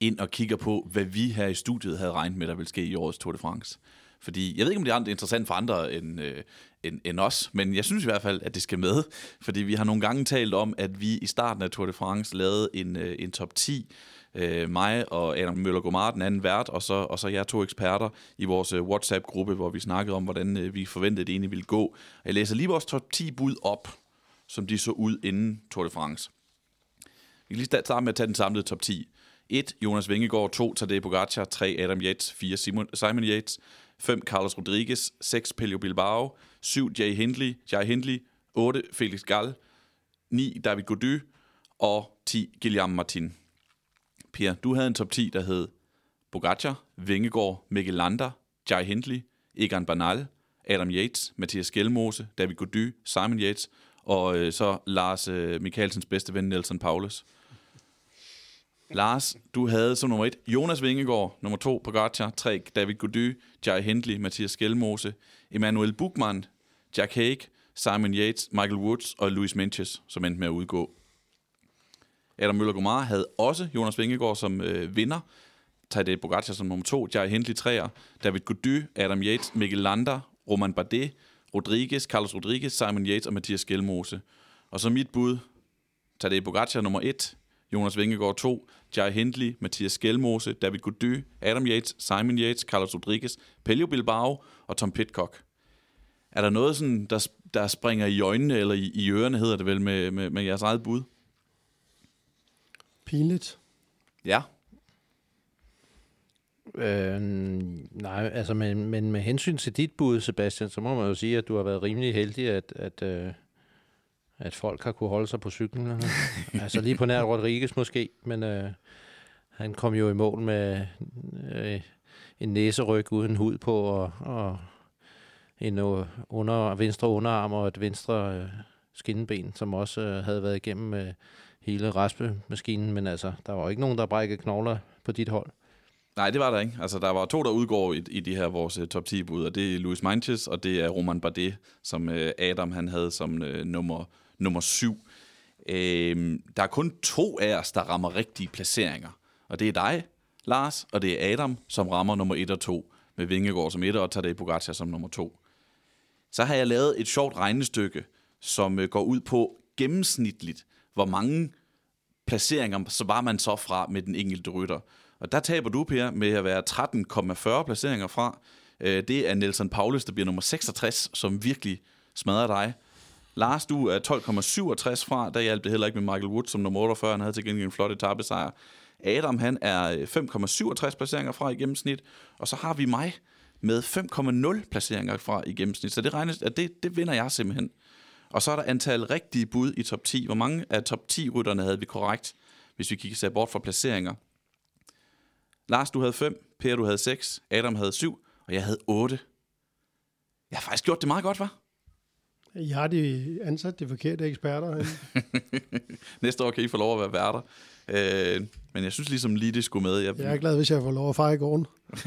ind og kigger på, hvad vi her i studiet havde regnet med, der ville ske i årets Tour de France. Fordi jeg ved ikke, om det er interessant for andre end, øh, end, end os, men jeg synes i hvert fald, at det skal med. Fordi vi har nogle gange talt om, at vi i starten af Tour de France lavede en, øh, en top 10 øh, mig og Adam Møller Gomar, den anden vært, og så, og så jeg to eksperter i vores øh, WhatsApp-gruppe, hvor vi snakkede om, hvordan øh, vi forventede, det egentlig ville gå. Jeg læser lige vores top 10 bud op, som de så ud inden Tour de France. Vi kan lige starte med at tage den samlede top 10. 1. Jonas Vingegaard. 2. Tadej Pogacar. 3. Adam Yates. 4. Simon, Simon Yates. 5. Carlos Rodriguez. 6. Pelio Bilbao. 7. Jay Hindley. Jay Hindley. 8. Felix Gall. 9. David Gody. Og 10. Guillaume Martin. Per, du havde en top 10, der hed Pogacar, Vingegaard, Mikkel Lander, Jai Hindley, Egan Bernal, Adam Yates, Mathias Gjelmose, David Gody, Simon Yates, og øh, så Lars øh, Michaelsens bedste ven, Nelson Paulus. Lars, du havde som nummer et Jonas Vingegaard, nummer to Pogacar, tre David Gody, Jai Hindley, Mathias Gjelmose, Emmanuel Buchmann, Jack Haig, Simon Yates, Michael Woods og Luis Menches, som endte med at udgå. Adam Møller Gomar havde også Jonas Vingegaard som øh, vinder, Tadej Pogacar som nummer to, Jai Hindley træer, David Gody, Adam Yates, Mikkel Lander, Roman Bardet, Rodriguez, Carlos Rodriguez, Simon Yates og Mathias Gjelmose. Og så mit bud, Tadej Pogacar nummer 1, Jonas Vingegaard 2, Jai Hindley, Mathias Gjelmose, David Gody, Adam Yates, Simon Yates, Carlos Rodriguez, Pelio Bilbao og Tom Pitcock. Er der noget, sådan, der, der springer i øjnene, eller i, i ørerne, hedder det vel, med, med, med jeres eget bud? Pinligt. Ja. Øh, nej, altså, men, men med hensyn til dit bud, Sebastian, så må man jo sige, at du har været rimelig heldig, at, at, øh, at folk har kunne holde sig på cyklen. altså lige på nær Rodriguez måske, men øh, han kom jo i mål med øh, en næseryg uden hud på, og, og en under, venstre underarm og et venstre øh, skinneben, som også øh, havde været igennem øh, hele raspemaskinen, men altså, der var ikke nogen, der brækkede knogler på dit hold. Nej, det var der ikke. Altså, der var to, der udgår i, i de her vores uh, top 10 bud, og det er Louis Manches, og det er Roman Bardet, som uh, Adam han havde som uh, nummer, nummer syv. Uh, der er kun to af os, der rammer rigtige placeringer, og det er dig, Lars, og det er Adam, som rammer nummer 1 og 2, med Vingegaard som 1 og Tadej Pogacar som nummer 2. Så har jeg lavet et sjovt regnestykke, som øh, går ud på gennemsnitligt, hvor mange placeringer så var man så fra med den enkelte rytter. Og der taber du, Per, med at være 13,40 placeringer fra. Øh, det er Nelson Paulus, der bliver nummer 66, som virkelig smadrer dig. Lars, du er 12,67 fra. Der hjalp det heller ikke med Michael Wood som nummer 48. Han havde til gengæld en flot etappesejr. Adam, han er øh, 5,67 placeringer fra i gennemsnit. Og så har vi mig med 5,0 placeringer fra i gennemsnit. Så det regnes, at det, det vinder jeg simpelthen. Og så er der antal rigtige bud i top 10. Hvor mange af top 10-rytterne havde vi korrekt, hvis vi kigger bort fra placeringer? Lars, du havde 5, Per, du havde 6, Adam havde 7, og jeg havde 8. Jeg har faktisk gjort det meget godt, var? Jeg har de ansat de forkerte eksperter. Næste år kan I få lov at være værter. Øh, men jeg synes ligesom lige, det skulle med. Jeg, jeg er glad, hvis jeg får lov at fare i gården.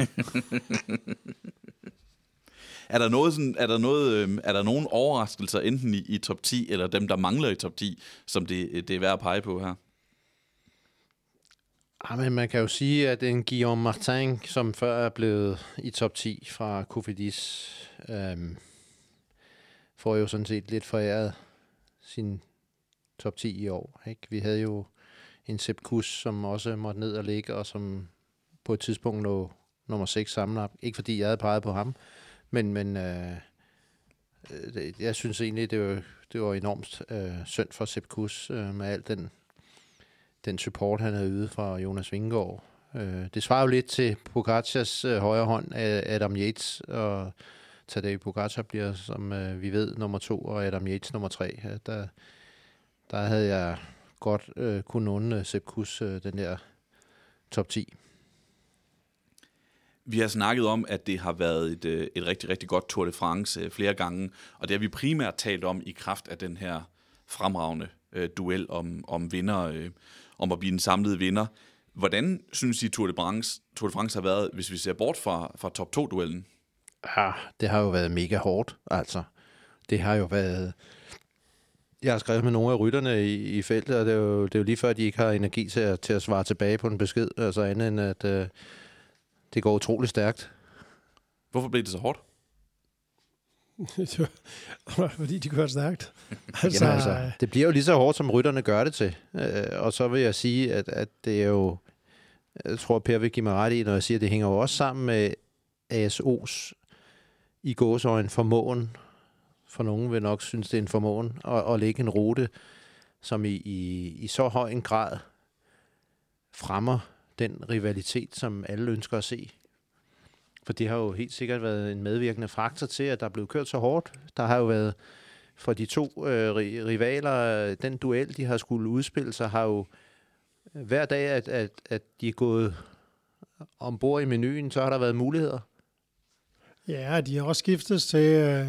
er der noget sådan, er der noget, øh, er der nogen overraskelser enten i, i top 10 eller dem der mangler i top 10, som det, det er værd at pege på her? Ja, men man kan jo sige, at en Guillaume Martin, som før er blevet i top 10 fra Kofidis, øhm, får jo sådan set lidt foræret sin top 10 i år. Ikke? Vi havde jo en Sepp Kuss, som også måtte ned og ligge, og som på et tidspunkt lå nummer 6 sammenlagt. Ikke fordi jeg havde peget på ham, men, men øh, øh jeg synes egentlig, det var, det var enormt øh, synd for Sepp Kuss øh, med al den den support, han havde ydet fra Jonas Vingegaard. Øh, det svarer jo lidt til Pogacars øh, højre hånd, Adam Yates, og Tadej Pogacar bliver, som øh, vi ved, nummer to, og Adam Yates nummer tre. Ja, der, der havde jeg godt øh, kunne unde Sepp Kuss øh, den der top 10. Vi har snakket om, at det har været et, øh, et rigtig, rigtig godt Tour de France øh, flere gange, og det har vi primært talt om i kraft af den her fremragende øh, duel om, om vinder. Øh, om at blive den samlede vinder. Hvordan synes I, Tour de, France, Tour de France har været, hvis vi ser bort fra, fra top 2-duellen? Ja, det har jo været mega hårdt, altså. Det har jo været... Jeg har skrevet med nogle af rytterne i, i feltet, og det er, jo, det er jo lige før, de ikke har energi til at, til at svare tilbage på en besked, altså andet end, at øh, det går utrolig stærkt. Hvorfor blev det så hårdt? Fordi de kørte stærkt. Altså, Jamen, altså, det bliver jo lige så hårdt, som rytterne gør det til. Øh, og så vil jeg sige, at, at det er jo... Jeg tror, Per vil give mig ret i, når jeg siger, at det hænger jo også sammen med ASO's i gåsøjen formåen. For nogen vil nok synes, det er en formåen at, at lægge en rute, som i, i, i så høj en grad fremmer den rivalitet, som alle ønsker at se for det har jo helt sikkert været en medvirkende faktor til, at der er blevet kørt så hårdt. Der har jo været for de to øh, rivaler, den duel, de har skulle udspille sig, har jo øh, hver dag, at, at, at de er gået ombord i menuen, så har der været muligheder. Ja, de har også skiftet til øh,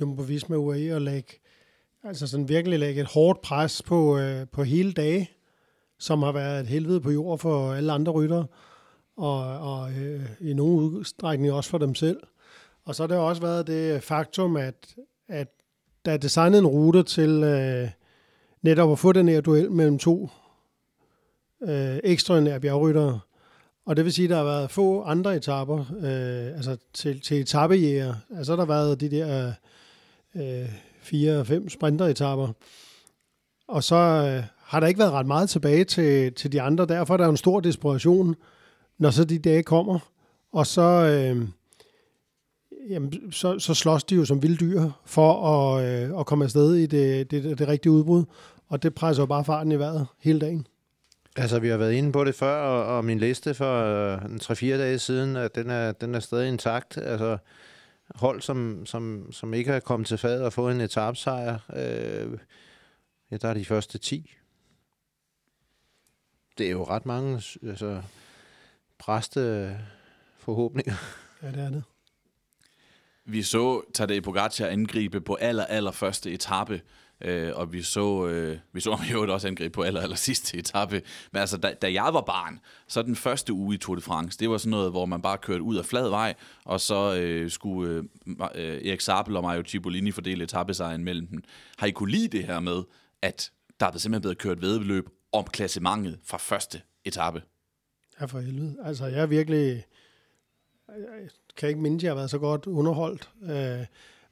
Jumbo Visma UAE og lægge, altså sådan virkelig lægge et hårdt pres på, øh, på hele dage, som har været et helvede på jord for alle andre ryttere og, og øh, i nogen udstrækning også for dem selv. Og så har det også været det faktum, at, at der er designet en rute til øh, netop at få den her duel mellem to øh, ekstraordinære bjergryttere. Og det vil sige, at der har været få andre etapper, øh, altså til, til etappejæger. Altså der har været de der øh, fire og fem sprinteretapper. Og så øh, har der ikke været ret meget tilbage til, til de andre. Derfor er der en stor desperation når så de dage kommer, og så, øh, jamen, så, så slås de jo som vilde dyr for at, øh, at komme afsted i det, det, det, det rigtige udbrud, og det presser jo bare farten i vejret hele dagen. Altså, vi har været inde på det før, og, og min liste for øh, 3-4 dage siden, at den er, den er stadig intakt. Altså, hold, som, som, som ikke har kommet til fad og fået en etapsejr, øh, ja, der er de første 10. Det er jo ret mange, altså, præste forhåbninger. Ja, det er det. Vi så Tadej Pogacar angribe på aller, aller første etape, øh, og vi så, øh, vi så ham jo også angribe på aller, aller sidste etape. Men altså, da, da jeg var barn, så den første uge i Tour de France, det var sådan noget, hvor man bare kørte ud af flad vej, og så øh, skulle øh, øh Erik Sabel og Mario Cipollini fordele etappesejren mellem dem. Har I kunne lide det her med, at der er simpelthen blevet kørt vedløb om klassementet fra første etape? Ja, for helvede. Altså, jeg er virkelig... Jeg kan ikke minde, at jeg har været så godt underholdt. Øh,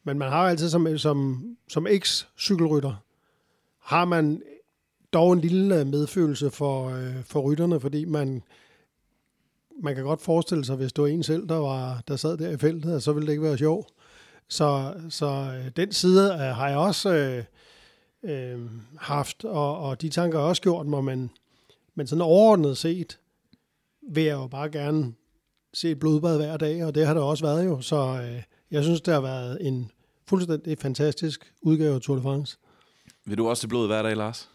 men man har altid som, som, som eks-cykelrytter, har man dog en lille medfølelse for, øh, for rytterne, fordi man, man kan godt forestille sig, hvis du er en selv, der, var, der sad der i feltet, så ville det ikke være sjovt. Så, så øh, den side øh, har jeg også øh, øh, haft, og, og de tanker har også gjort mig, men, men sådan overordnet set, vil jeg jo bare gerne se et blodbad hver dag, og det har det også været jo. Så øh, jeg synes, det har været en fuldstændig fantastisk udgave af Tour de France. Vil du også se blod hver dag, Lars?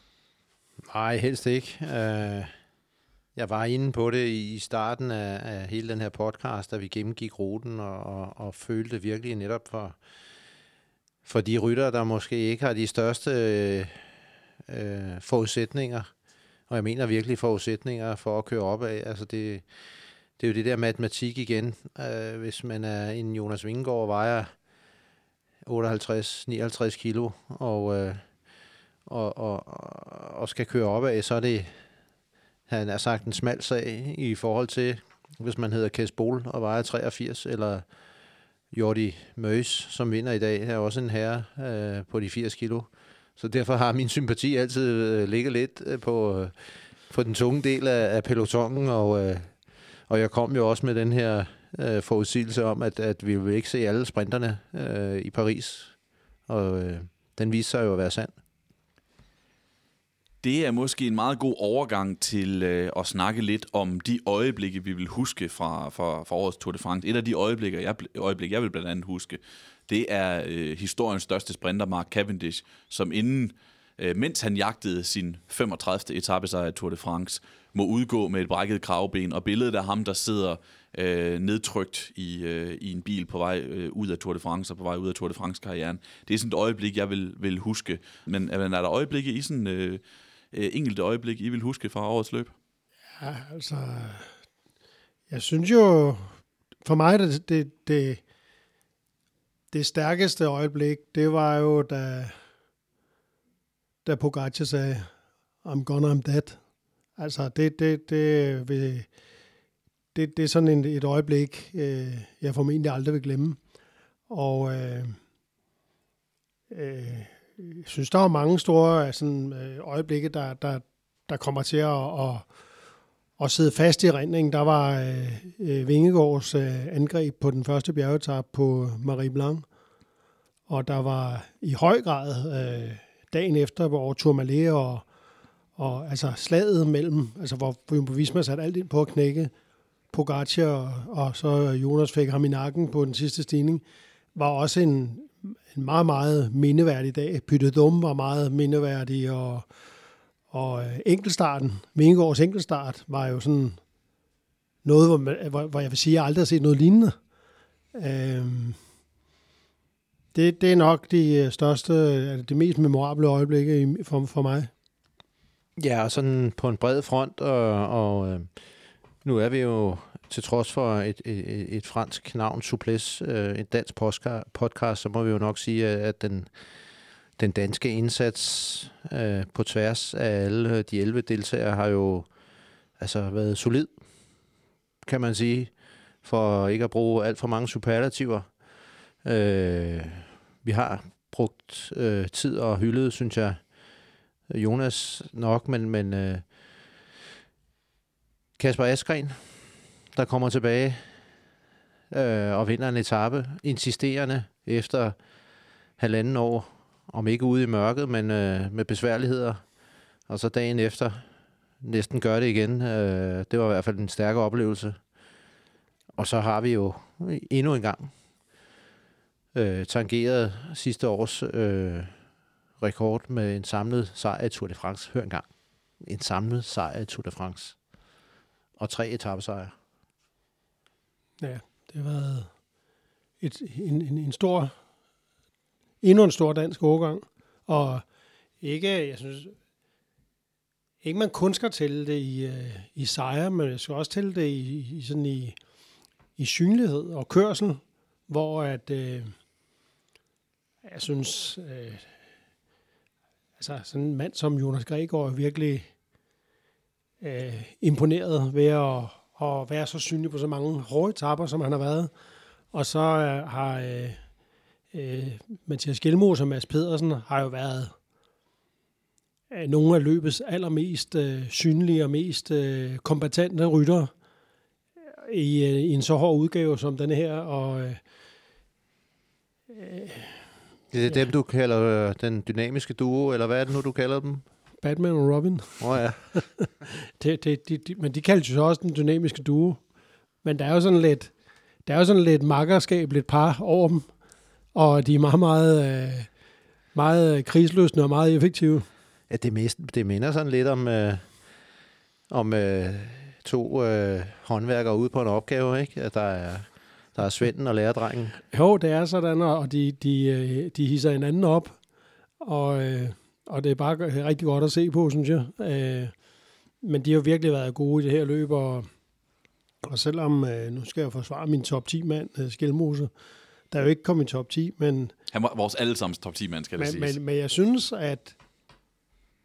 Nej, helst ikke. Uh, jeg var inde på det i starten af, af hele den her podcast, da vi gennemgik ruten og, og, og følte virkelig netop for, for de rytter, der måske ikke har de største øh, forudsætninger og jeg mener virkelig forudsætninger for at køre op af. Altså det, det er jo det der matematik igen. Øh, hvis man er en Jonas Vingegaard og vejer 58-59 kilo, og, øh, og, og, og skal køre op af, så er det, han er sagt en smal sag i forhold til, hvis man hedder Kes Bol og vejer 83, eller Jordi Møs, som vinder i dag, er også en herre øh, på de 80 kilo. Så derfor har min sympati altid øh, ligget lidt øh, på, øh, på den tunge del af, af pelotongen, og, øh, og jeg kom jo også med den her øh, forudsigelse om, at, at vi vil ikke se alle sprinterne øh, i Paris, og øh, den viste sig jo at være sand. Det er måske en meget god overgang til øh, at snakke lidt om de øjeblikke, vi vil huske fra, fra, fra årets Tour de France. Et af de øjeblikke, jeg, øjeblik, jeg vil blandt andet huske, det er øh, historiens største sprinter, Mark Cavendish, som inden, øh, mens han jagtede sin 35. etape sejr i Tour de France, må udgå med et brækket kravben, og billedet af ham, der sidder øh, nedtrykt i, øh, i en bil på vej øh, ud af Tour de France og på vej ud af Tour de France-karrieren. Det er sådan et øjeblik, jeg vil, vil huske. Men er der øjeblikke i sådan øh, øh, enkelte øjeblik, I vil huske fra årets løb? Ja, altså... Jeg synes jo... For mig, det, det, det det stærkeste øjeblik, det var jo, da, da Pogacar sagde, I'm gonna, I'm dead. Altså, det, det, det, det, det, det er sådan en, et øjeblik, øh, jeg formentlig aldrig vil glemme. Og øh, øh, jeg synes, der er mange store øh, sådan, øh, øjeblikke, der, der, der kommer til at, at, at sidde fast i rendingen. Der var øh, øh, Vingegaards øh, angreb på den første bjergetap på Marie Blanc, og der var i høj grad øh, dagen efter, hvor Tourmalet og, og altså slaget mellem, altså hvor Jumbo Visma satte alt ind på at knække Pogacar, og, og så Jonas fik ham i nakken på den sidste stigning, var også en, en meget, meget mindeværdig dag. Pyttedum var meget mindeværdig, og, og øh, enkeltstarten, Vingegaards enkeltstart, var jo sådan noget, hvor, man, hvor, hvor jeg vil sige, at jeg aldrig har set noget lignende. Øhm, det, det er nok de øh, største, øh, de mest memorable øjeblikke for, for mig. Ja, og sådan på en bred front, og, og øh, nu er vi jo til trods for et, et, et fransk navn, Suples, øh, et dansk podcast, så må vi jo nok sige, at den, den danske indsats øh, på tværs af alle de 11 deltagere har jo altså været solid, kan man sige, for ikke at bruge alt for mange superlativer. Øh, vi har brugt øh, tid og hyldet, synes jeg, Jonas nok, men, men øh, Kasper Askren, der kommer tilbage øh, og vinder en etape, insisterende efter halvanden år, om ikke ude i mørket, men øh, med besværligheder. Og så dagen efter næsten gør det igen. Øh, det var i hvert fald en stærk oplevelse. Og så har vi jo endnu en gang øh, tangeret sidste års øh, rekord med en samlet sejr i Tour de France. Hør en gang. En samlet sejr i Tour de France. Og tre etappesejre. Ja, det har været et, en, en, en stor, endnu en stor dansk overgang. Og ikke, jeg synes, ikke man kun skal tælle det i, øh, i sejre, men jeg skal også tælle det i, i sådan i, i synlighed og kørsel, hvor at, øh, jeg synes, øh, altså sådan en mand som Jonas Gregor er virkelig øh, imponeret ved at, at være så synlig på så mange hårde etapper, som han har været. Og så øh, har øh, øh, Mathias Gjelmos og Mads Pedersen har jo været øh, nogle af løbets allermest øh, synlige og mest øh, kompetente rytter øh, i, øh, i en så hård udgave som denne her. Og øh, øh, det er ja. dem, du kalder øh, den dynamiske duo, eller hvad er det nu, du kalder dem? Batman og Robin. Åh oh, ja. det, det, de, de, men de kaldes jo så også den dynamiske duo. Men der er jo sådan lidt, der er jo sådan lidt makkerskab, lidt par over dem. Og de er meget, meget, øh, meget krigsløsende og meget effektive. Ja, det, mest, det minder sådan lidt om, øh, om øh, to øh, håndværkere ude på en opgave, ikke? At der er der er Svenden og læredrengen. Jo, det er sådan, og de, de, øh, de hisser hinanden op, og, øh, og det er bare rigtig godt at se på, synes jeg. Øh, men de har virkelig været gode i det her løb, og, og selvom, nu skal jeg forsvare min top 10-mand, Skelmose, der er jo ikke kommet i top 10, men... Han var vores allesammens top 10-mand, skal men, det siges. Men, men jeg synes, at,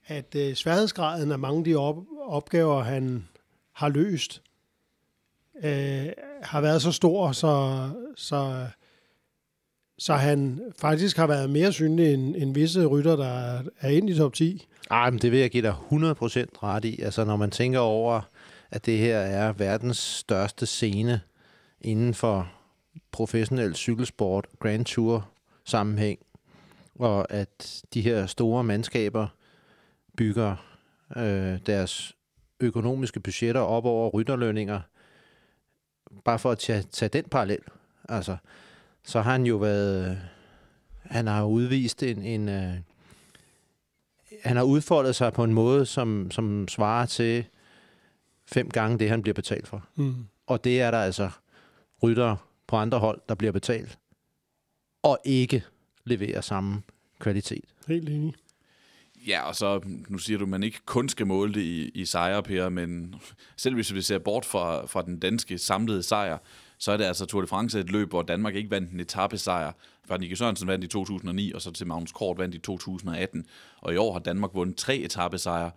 at sværhedsgraden af mange af de op, opgaver, han har løst, øh, har været så stor, så, så, så han faktisk har været mere synlig end, end visse rytter, der er ind i top 10. Ej, ah, men det vil jeg give dig 100% ret i. Altså, når man tænker over, at det her er verdens største scene inden for professionel cykelsport, Grand Tour sammenhæng, og at de her store mandskaber bygger øh, deres økonomiske budgetter op over rytterlønninger, bare for at tage, tage den parallel, altså, så har han jo været, han har udvist en, en uh, han har udfoldet sig på en måde, som, som svarer til fem gange det, han bliver betalt for. Mm. Og det er der altså rytter på andre hold, der bliver betalt, og ikke leverer samme kvalitet. Helt enig. Ja, og så, nu siger du, at man ikke kun skal måle det i, i sejre, Per, men selv hvis vi ser bort fra, fra den danske samlede sejr, så er det altså Tour de France et løb, hvor Danmark ikke vandt en etappesejr. Fra Nicky Sørensen vandt i 2009, og så til Magnus Kort vandt i 2018. Og i år har Danmark vundet tre etappesejre,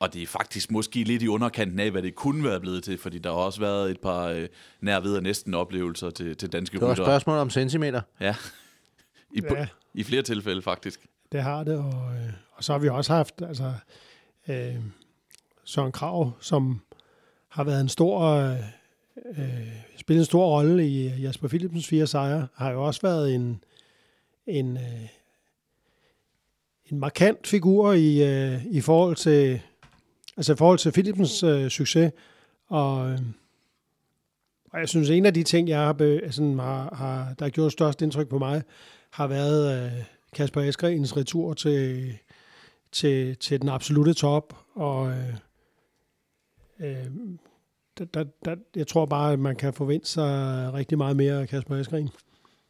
og det er faktisk måske lidt i underkanten af, hvad det kunne være blevet til, fordi der har også været et par øh, nær ved næsten oplevelser til, til danske Det var et ryttere. spørgsmål om centimeter. Ja, I. Ja. i flere tilfælde faktisk. Det har det, og, øh, og så har vi også haft altså, øh, Søren Krav, som har været en stor, øh, øh, spillet en stor rolle i øh, Jasper Philipsens fire sejre, har jo også været en, en, øh, en markant figur i, øh, i forhold til altså i forhold til Philipsens øh, succes, og, øh, og jeg synes, en af de ting, jeg har, be, altså, har, har der har gjort størst indtryk på mig, har været øh, Kasper Esgrens retur til, til, til den absolute top, og øh, øh, der, der, der, jeg tror bare, at man kan forvente sig rigtig meget mere af Kasper Eskren.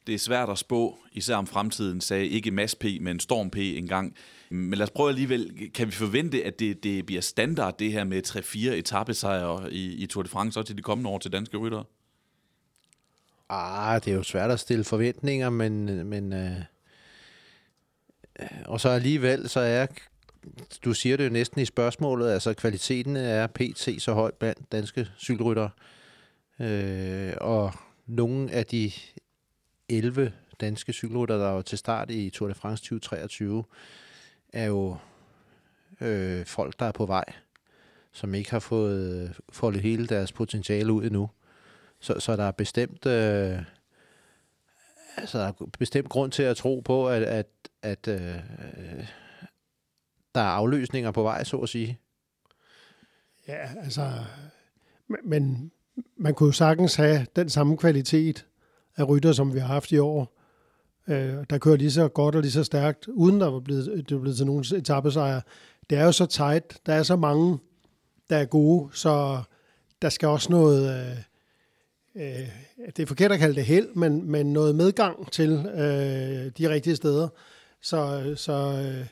Det er svært at spå, især om fremtiden, sagde ikke Mads P., men Storm P. engang. Men lad os prøve alligevel, kan vi forvente, at det, det bliver standard, det her med 3-4 etappesejre i, i Tour de France, også til de kommende år til danske ryttere? Ah, det er jo svært at stille forventninger, men, men øh, og så alligevel, så er, du siger det jo næsten i spørgsmålet, altså kvaliteten er pt. så høj blandt danske cykelryttere, øh, og nogle af de 11 danske cykelryttere, der var til start i Tour de France 2023, er jo øh, folk, der er på vej, som ikke har fået foldet hele deres potentiale ud endnu. Så, så der er bestemt, øh, altså der er bestemt grund til at tro på, at, at, at øh, der er afløsninger på vej, så at sige. Ja, altså, men- man kunne jo sagtens have den samme kvalitet af rytter, som vi har haft i år, øh, der kører lige så godt og lige så stærkt, uden der var blevet, det var blevet til nogen etappesejre. Det er jo så tight, der er så mange, der er gode, så der skal også noget, øh, øh, det er forkert at kalde det held, men, men noget medgang til øh, de rigtige steder. Så, så øh,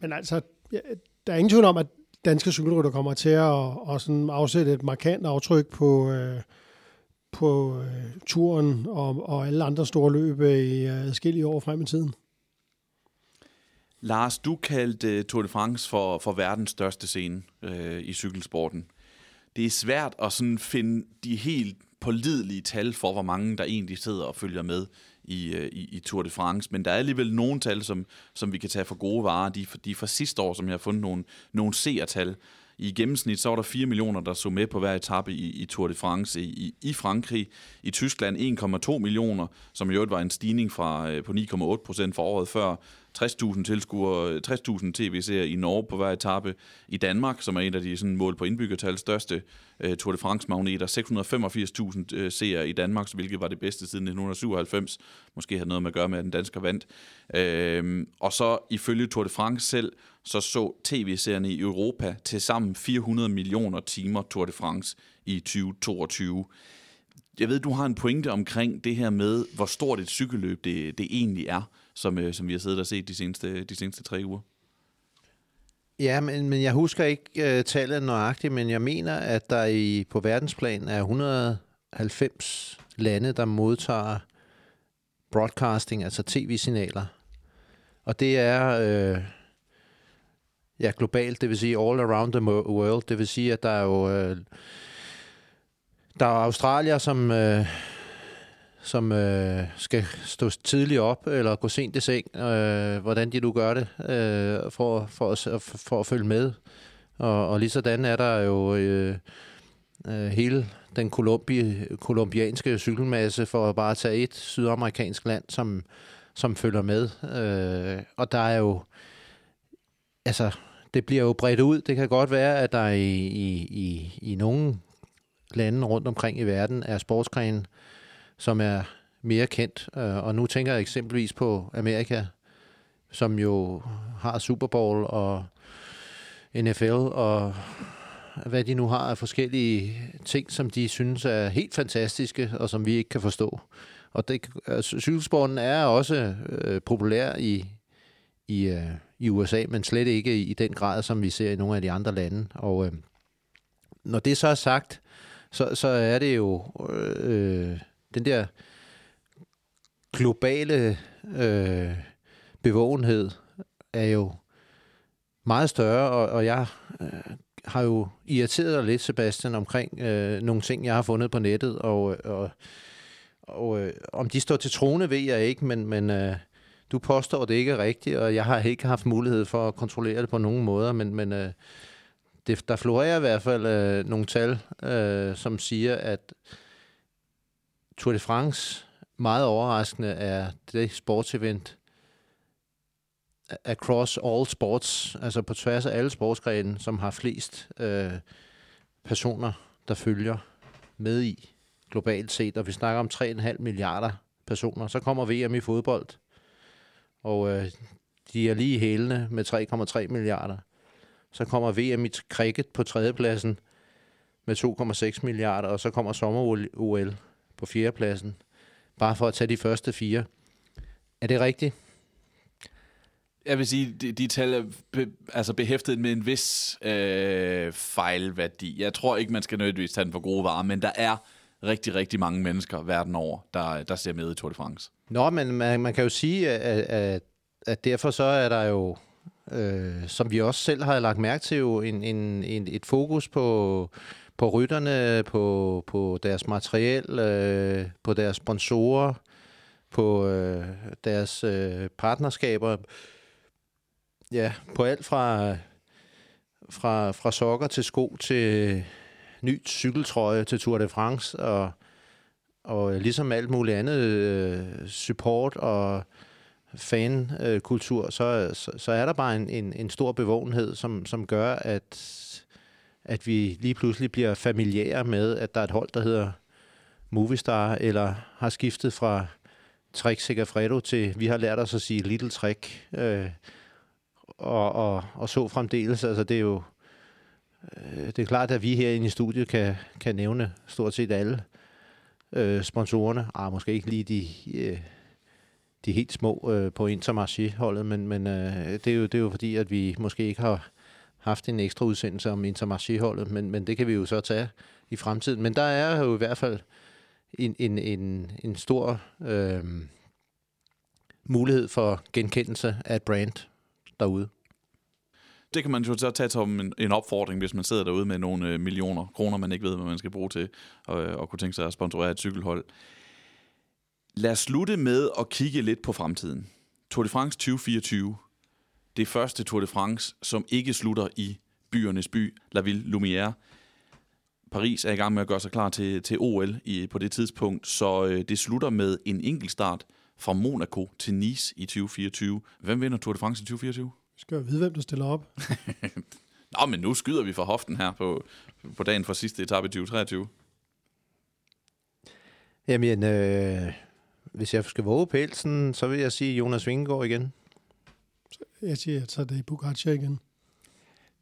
men altså, ja, der er ingen tvivl om, at danske cykelrytter kommer til at, at sådan afsætte et markant aftryk på, øh, på øh, turen og, og alle andre store løb øh, i i øh, år frem i tiden. Lars, du kaldte øh, Tour de France for, for verdens største scene øh, i cykelsporten. Det er svært at sådan finde de helt pålidelige tal for, hvor mange der egentlig sidder og følger med i, øh, i, i Tour de France, men der er alligevel nogle tal, som, som vi kan tage for gode varer. De, fra- de er fra sidste år, som jeg har fundet nogle, nogle seertal. I gennemsnit så var der 4 millioner, der så med på hver etape i, i Tour de France i, i, Frankrig. I Tyskland 1,2 millioner, som i øvrigt var en stigning fra, øh, på 9,8 procent for året før. 60.000 tilskuere, øh, 60.000 tv-seere i Norge på hver etape. I Danmark, som er en af de sådan, mål på indbyggertal største øh, Tour de France-magneter, 685.000 øh, seere i Danmark, hvilket var det bedste siden 1997. Måske havde noget med at gøre med, at den dansker vandt. Øh, og så ifølge Tour de France selv, så så tv-serierne i Europa til sammen 400 millioner timer Tour de France i 2022. Jeg ved, du har en pointe omkring det her med, hvor stort et cykelløb det, det egentlig er, som, øh, som vi har siddet og set de seneste, de seneste tre uger. Ja, men, men jeg husker ikke øh, tallet nøjagtigt, men jeg mener, at der i på verdensplan er 190 lande, der modtager broadcasting, altså tv-signaler. Og det er øh, ja, globalt, det vil sige all around the world. Det vil sige, at der er jo øh, der er australier, som, øh, som øh, skal stå tidligt op eller gå sent i seng, øh, hvordan de nu gør det, øh, for, for, at, for at følge med. Og, og lige sådan er der jo øh, øh, hele den kolumbi, kolumbianske cykelmasse, for at bare tage et sydamerikansk land, som, som følger med. Øh, og der er jo, altså, det bliver jo bredt ud. Det kan godt være, at der i, i, i, i nogle lande rundt omkring i verden er sportsgrene, som er mere kendt. Øh, og nu tænker jeg eksempelvis på Amerika, som jo har Super Bowl og NFL og hvad de nu har af forskellige ting, som de synes er helt fantastiske, og som vi ikke kan forstå. Og det, altså, cykelsporten er også øh, populær i, i, øh, i USA, men slet ikke i, i den grad, som vi ser i nogle af de andre lande. Og øh, når det så er sagt, så, så er det jo øh, den der globale øh, bevågenhed er jo meget større, og, og jeg øh, har jo irriteret dig lidt, Sebastian, omkring øh, nogle ting, jeg har fundet på nettet, og, og, og øh, om de står til trone, ved jeg ikke, men, men øh, du påstår, det ikke er rigtigt, og jeg har ikke haft mulighed for at kontrollere det på nogen måder, men, men øh, det, der florerer i hvert fald øh, nogle tal, øh, som siger, at Tour de France meget overraskende er det sportsevent across all sports, altså på tværs af alle sportsgrene, som har flest øh, personer, der følger med i globalt set. Og vi snakker om 3,5 milliarder personer. Så kommer VM i fodbold, og øh, de er lige hælende med 3,3 milliarder. Så kommer VM i cricket på tredjepladsen med 2,6 milliarder, og så kommer sommer-OL på fjerdepladsen, bare for at tage de første fire. Er det rigtigt? Jeg vil sige, de, de tal er be, altså behæftet med en vis øh, fejlværdi. Jeg tror ikke, man skal nødvendigvis tage den for gode varer, men der er rigtig, rigtig mange mennesker verden over, der, der ser med i Tour de France. Nå, men man, man kan jo sige, at, at, at derfor så er der jo, øh, som vi også selv har lagt mærke til, jo en, en, en, et fokus på, på rytterne, på, på deres materiel, øh, på deres sponsorer, på øh, deres øh, partnerskaber. Ja, på alt fra, fra, fra sokker til sko til ny cykeltrøje til Tour de France, og, og øh, ligesom alt muligt andet øh, support og fankultur, øh, så, så, så er der bare en, en, en stor bevågenhed, som, som gør, at, at vi lige pludselig bliver familiære med, at der er et hold, der hedder Movistar, eller har skiftet fra Trek Segafredo til, vi har lært os at sige Little Trek, øh, og, og, og så fremdeles. Altså, det er jo øh, det er klart, at vi herinde i studiet kan, kan nævne stort set alle øh, sponsorerne. Ah, måske ikke lige de, øh, de helt små øh, på Intermarché-holdet, men, men øh, det, er jo, det er jo fordi, at vi måske ikke har haft en ekstra udsendelse om Intermarché-holdet, men, men det kan vi jo så tage i fremtiden. Men der er jo i hvert fald en, en, en, en stor øh, mulighed for genkendelse af et brand derude. Det kan man jo så tage som en, en opfordring, hvis man sidder derude med nogle øh, millioner kroner, man ikke ved, hvad man skal bruge til, og, øh, og kunne tænke sig at sponsorere et cykelhold. Lad os slutte med at kigge lidt på fremtiden. Tour de France 2024. Det første Tour de France, som ikke slutter i byernes by, La Ville Lumière. Paris er i gang med at gøre sig klar til, til OL i, på det tidspunkt, så øh, det slutter med en enkeltstart fra Monaco til Nice i 2024. Hvem vinder Tour de France i 2024? Skal jeg vide, hvem der stiller op? Nå, men nu skyder vi fra hoften her på, på dagen for sidste etape i 2023. Jamen, øh, hvis jeg skal våge pelsen, så vil jeg sige Jonas Vingegaard igen. Jeg siger, at så er det Pogacar igen.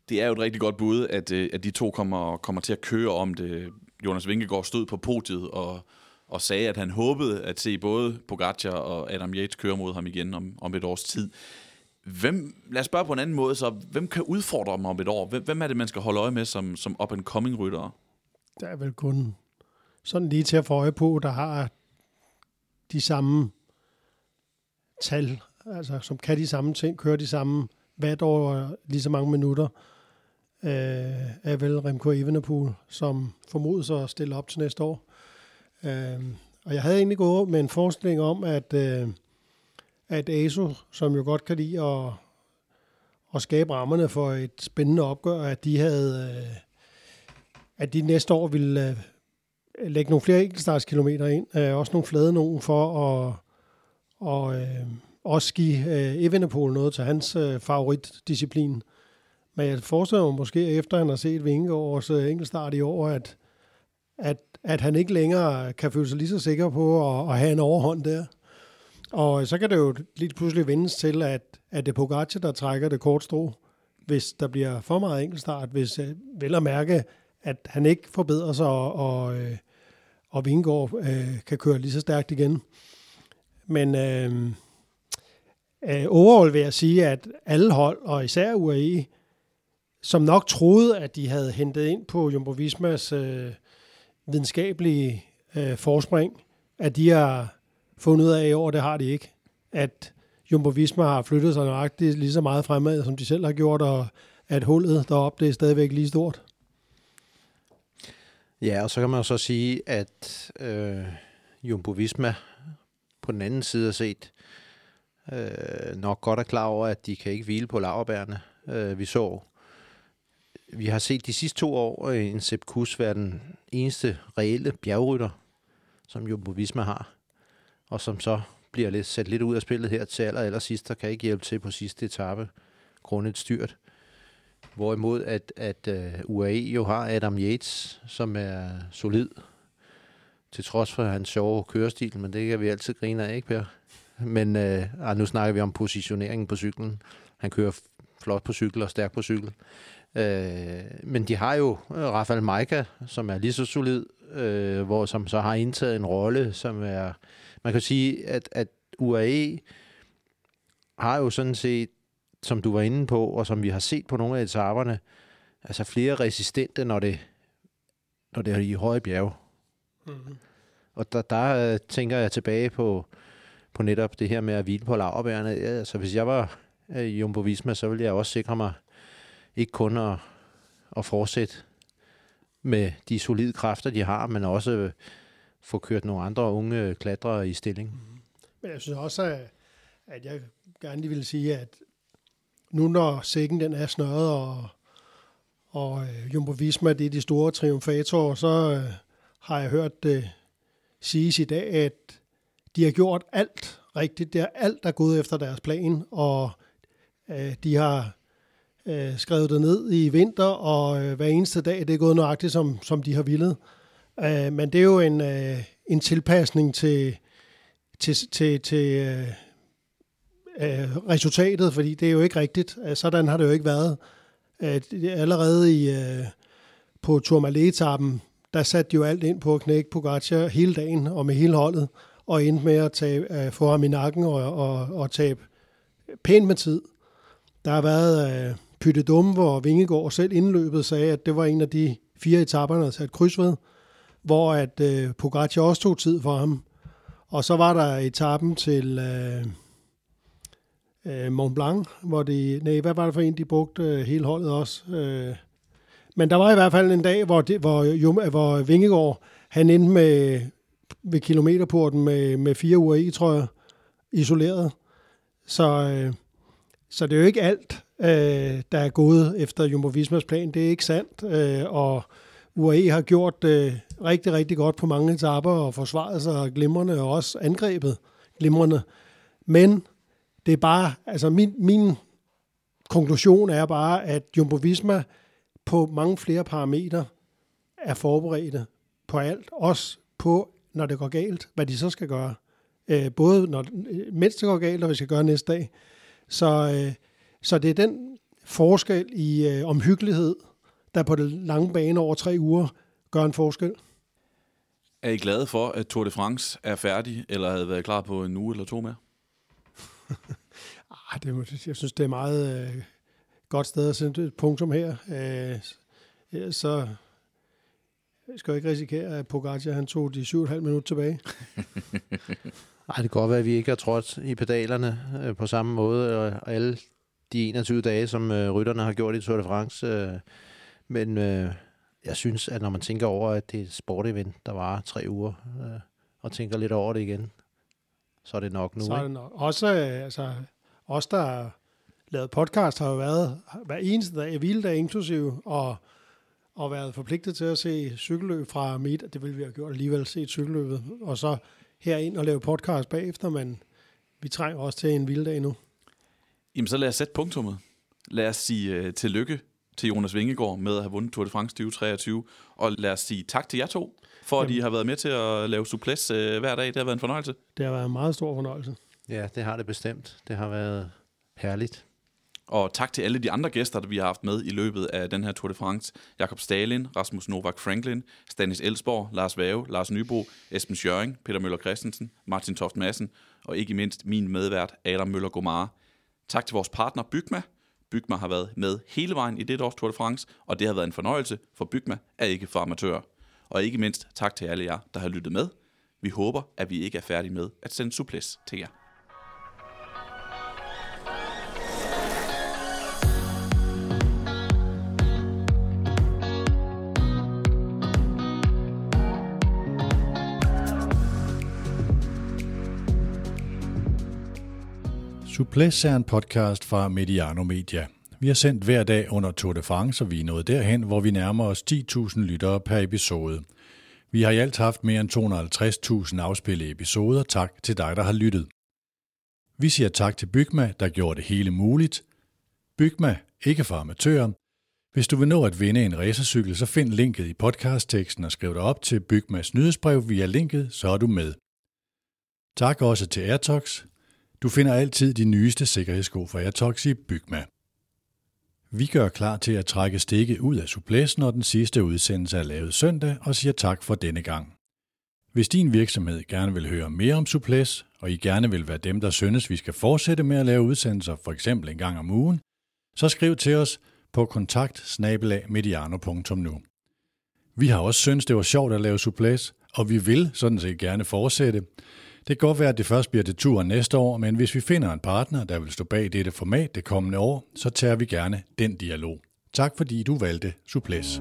Det er jo et rigtig godt bud, at, øh, at de to kommer, kommer til at køre om det. Jonas Vingegaard stod på podiet og, og sagde, at han håbede at se både Pogacar og Adam Yates køre mod ham igen om, om et års tid. Hvem, lad os spørge på en anden måde, så hvem kan udfordre dem om et år? Hvem, hvem er det, man skal holde øje med som, som up-and-coming ryttere? Der er vel kun sådan lige til at få øje på, der har de samme tal, altså som kan de samme ting, kører de samme vat over lige så mange minutter, øh, er vel Remco Evenepoel, som formodes at stille op til næste år. Øh, og jeg havde egentlig gået med en forestilling om, at, øh, at ASO, som jo godt kan lide at, at skabe rammerne for et spændende opgør, at de havde, øh, at de næste år ville øh, lægge nogle flere enkeltstartskilometer ind, øh, også nogle flade nogen for at og, øh, også give øh, Evenepoel noget til hans øh, favoritdisciplin. Men jeg forestiller mig måske, efter han har set Vingegaards øh, enkeltstart i år, at, at, at han ikke længere kan føle sig lige så sikker på at, at have en overhånd der. Og så kan det jo lige pludselig vendes til, at, at det er Pogacar, der trækker det kort strå, hvis der bliver for meget enkeltstart, hvis øh, vel at mærke, at han ikke forbedrer sig, og, og, øh, og Vingegaard øh, kan køre lige så stærkt igen. Men øh, øh, overall vil jeg sige, at alle hold, og især UAE, som nok troede, at de havde hentet ind på Jumbo Vismas øh, videnskabelige øh, forspring, at de har fundet ud af i år, det har de ikke. At Jumbo Visma har flyttet sig nøjagtigt lige så meget fremad, som de selv har gjort, og at hullet deroppe, det er stadigvæk lige stort. Ja, og så kan man jo så sige, at øh, Jumbo Visma på den anden side har set øh, nok godt er klar over, at de kan ikke hvile på laverbærene. Øh, vi så, vi har set de sidste to år øh, en Sepp Kuss være den eneste reelle bjergrytter, som Jumbo Visma har, og som så bliver lidt, sat lidt ud af spillet her til aller, aller sidst, og kan ikke hjælpe til på sidste etape, grundet styrt. Hvorimod at, at øh, uh, UAE jo har Adam Yates, som er solid, til trods for hans sjove kørestil, men det kan vi altid grine af, ikke Per? Men uh, nu snakker vi om positioneringen på cyklen. Han kører flot på cykel og stærk på cykel. Uh, men de har jo Rafael Maika, som er lige så solid, uh, hvor som så har indtaget en rolle, som er... Man kan sige, at, at UAE har jo sådan set som du var inde på, og som vi har set på nogle af etaperne, altså flere resistente, når det, når det er i høje bjerge. Mm-hmm. Og der, der øh, tænker jeg tilbage på, på netop det her med at hvile på laverbærene. Ja, altså, hvis jeg var i øh, Jumbo Visma, så ville jeg også sikre mig ikke kun at, at fortsætte med de solide kræfter, de har, men også øh, få kørt nogle andre unge øh, klatrere i stilling. Mm. Men jeg synes også, at jeg gerne lige vil sige, at nu når sækken den er snørret, og, og øh, Jumbo Visma det er de store triumfatorer, så øh, har jeg hørt det øh, siges i dag, at de har gjort alt rigtigt. Det er alt, der er gået efter deres plan, og øh, de har øh, skrevet det ned i vinter, og øh, hver eneste dag det er gået nøjagtigt, som, som de har villet. Øh, men det er jo en, øh, en tilpasning til, til, til, til øh, øh, resultatet, fordi det er jo ikke rigtigt. Øh, sådan har det jo ikke været. Øh, allerede i, øh, på Tourmalet-etappen, der satte de jo alt ind på at knække Pogacar hele dagen og med hele holdet, og endte med at tage, øh, få ham i nakken og, og, og tabe pænt med tid. Der har været øh, Pytte Dumme, hvor Vingegaard selv indløbet sagde, at det var en af de fire etapper, han havde sat kryds ved, hvor at øh, Pogacar også tog tid for ham. Og så var der etappen til... Øh, øh, Mont Blanc, hvor de, nej, hvad var det for en, de brugte øh, hele holdet også? Øh, men der var i hvert fald en dag, hvor, det, hvor, Jum, hvor Vingegaard, han endte med, ved kilometerporten med, med fire uger i, tror jeg, isoleret. Så, øh, så det er jo ikke alt, øh, der er gået efter Jumbo Vismas plan. Det er ikke sandt, øh, og UAE har gjort øh, rigtig, rigtig godt på mange etaper og forsvaret sig glimrende og også angrebet glimrende. Men det er bare, altså min, min konklusion er bare, at Jumbo Visma på mange flere parametre er forberedte på alt, også på, når det går galt, hvad de så skal gøre. Øh, både når, mens det går galt, og hvad de skal gøre næste dag. Så, øh, så det er den forskel i øh, omhyggelighed, der på det lange bane over tre uger gør en forskel. Er I glade for, at Tour de France er færdig, eller havde været klar på en uge eller to mere? ah, det, jeg synes, det er meget øh, godt sted at sætte et punktum her. Øh, så skal jeg ikke risikere, at Pogacar han tog de 7,5 minutter tilbage. Nej, det kan godt være, at vi ikke har trådt i pedalerne øh, på samme måde, og alle de 21 dage, som øh, rytterne har gjort i Tour de France. Øh, men øh, jeg synes, at når man tænker over, at det er et sportevent, der var tre uger, øh, og tænker lidt over det igen, så er det nok nu. Så er det nok. Også, øh, altså, os, der har lavet podcast, har jo været hver eneste dag, hviledag inklusive, og, og været forpligtet til at se cykelløb fra midt, det ville vi have gjort alligevel, set cykelløbet, og så herind og lave podcast bagefter, men vi trænger også til en hviledag nu. Jamen så lad os sætte punktummet. Lad os sige uh, tillykke til Jonas Vingegaard med at have vundet Tour de France 2023, og lad os sige tak til jer to for at I har været med til at lave suples øh, hver dag. Det har været en fornøjelse. Det har været en meget stor fornøjelse. Ja, det har det bestemt. Det har været herligt. Og tak til alle de andre gæster, der vi har haft med i løbet af den her Tour de France. Jakob Stalin, Rasmus Novak Franklin, Stanis Elsborg, Lars Vave, Lars Nybo, Esben Schøring, Peter Møller Christensen, Martin Toft Madsen og ikke mindst min medvært Adam Møller Gomar. Tak til vores partner Bygma. Bygma har været med hele vejen i det års Tour de France, og det har været en fornøjelse, for Bygma er ikke for amatører. Og ikke mindst tak til alle jer, der har lyttet med. Vi håber, at vi ikke er færdige med at sende suples til jer. Suples er en podcast fra Mediano Media. Vi har sendt hver dag under Tour de France, og vi er nået derhen, hvor vi nærmer os 10.000 lyttere per episode. Vi har i alt haft mere end 250.000 afspillede episoder. Tak til dig, der har lyttet. Vi siger tak til Bygma, der gjorde det hele muligt. Bygma, ikke for amatører. Hvis du vil nå at vinde en racercykel, så find linket i podcastteksten og skriv dig op til Bygmas nyhedsbrev via linket, så er du med. Tak også til Airtox, du finder altid de nyeste sikkerhedssko fra Atoxi Bygma. Vi gør klar til at trække stikket ud af suplæs, når den sidste udsendelse er lavet søndag, og siger tak for denne gang. Hvis din virksomhed gerne vil høre mere om suplæs, og I gerne vil være dem, der synes, vi skal fortsætte med at lave udsendelser, for eksempel en gang om ugen, så skriv til os på kontakt mediano.nu. Vi har også syntes, det var sjovt at lave suplæs, og vi vil sådan set gerne fortsætte, det kan godt være, at det først bliver til turen næste år, men hvis vi finder en partner, der vil stå bag dette format det kommende år, så tager vi gerne den dialog. Tak fordi du valgte Suples.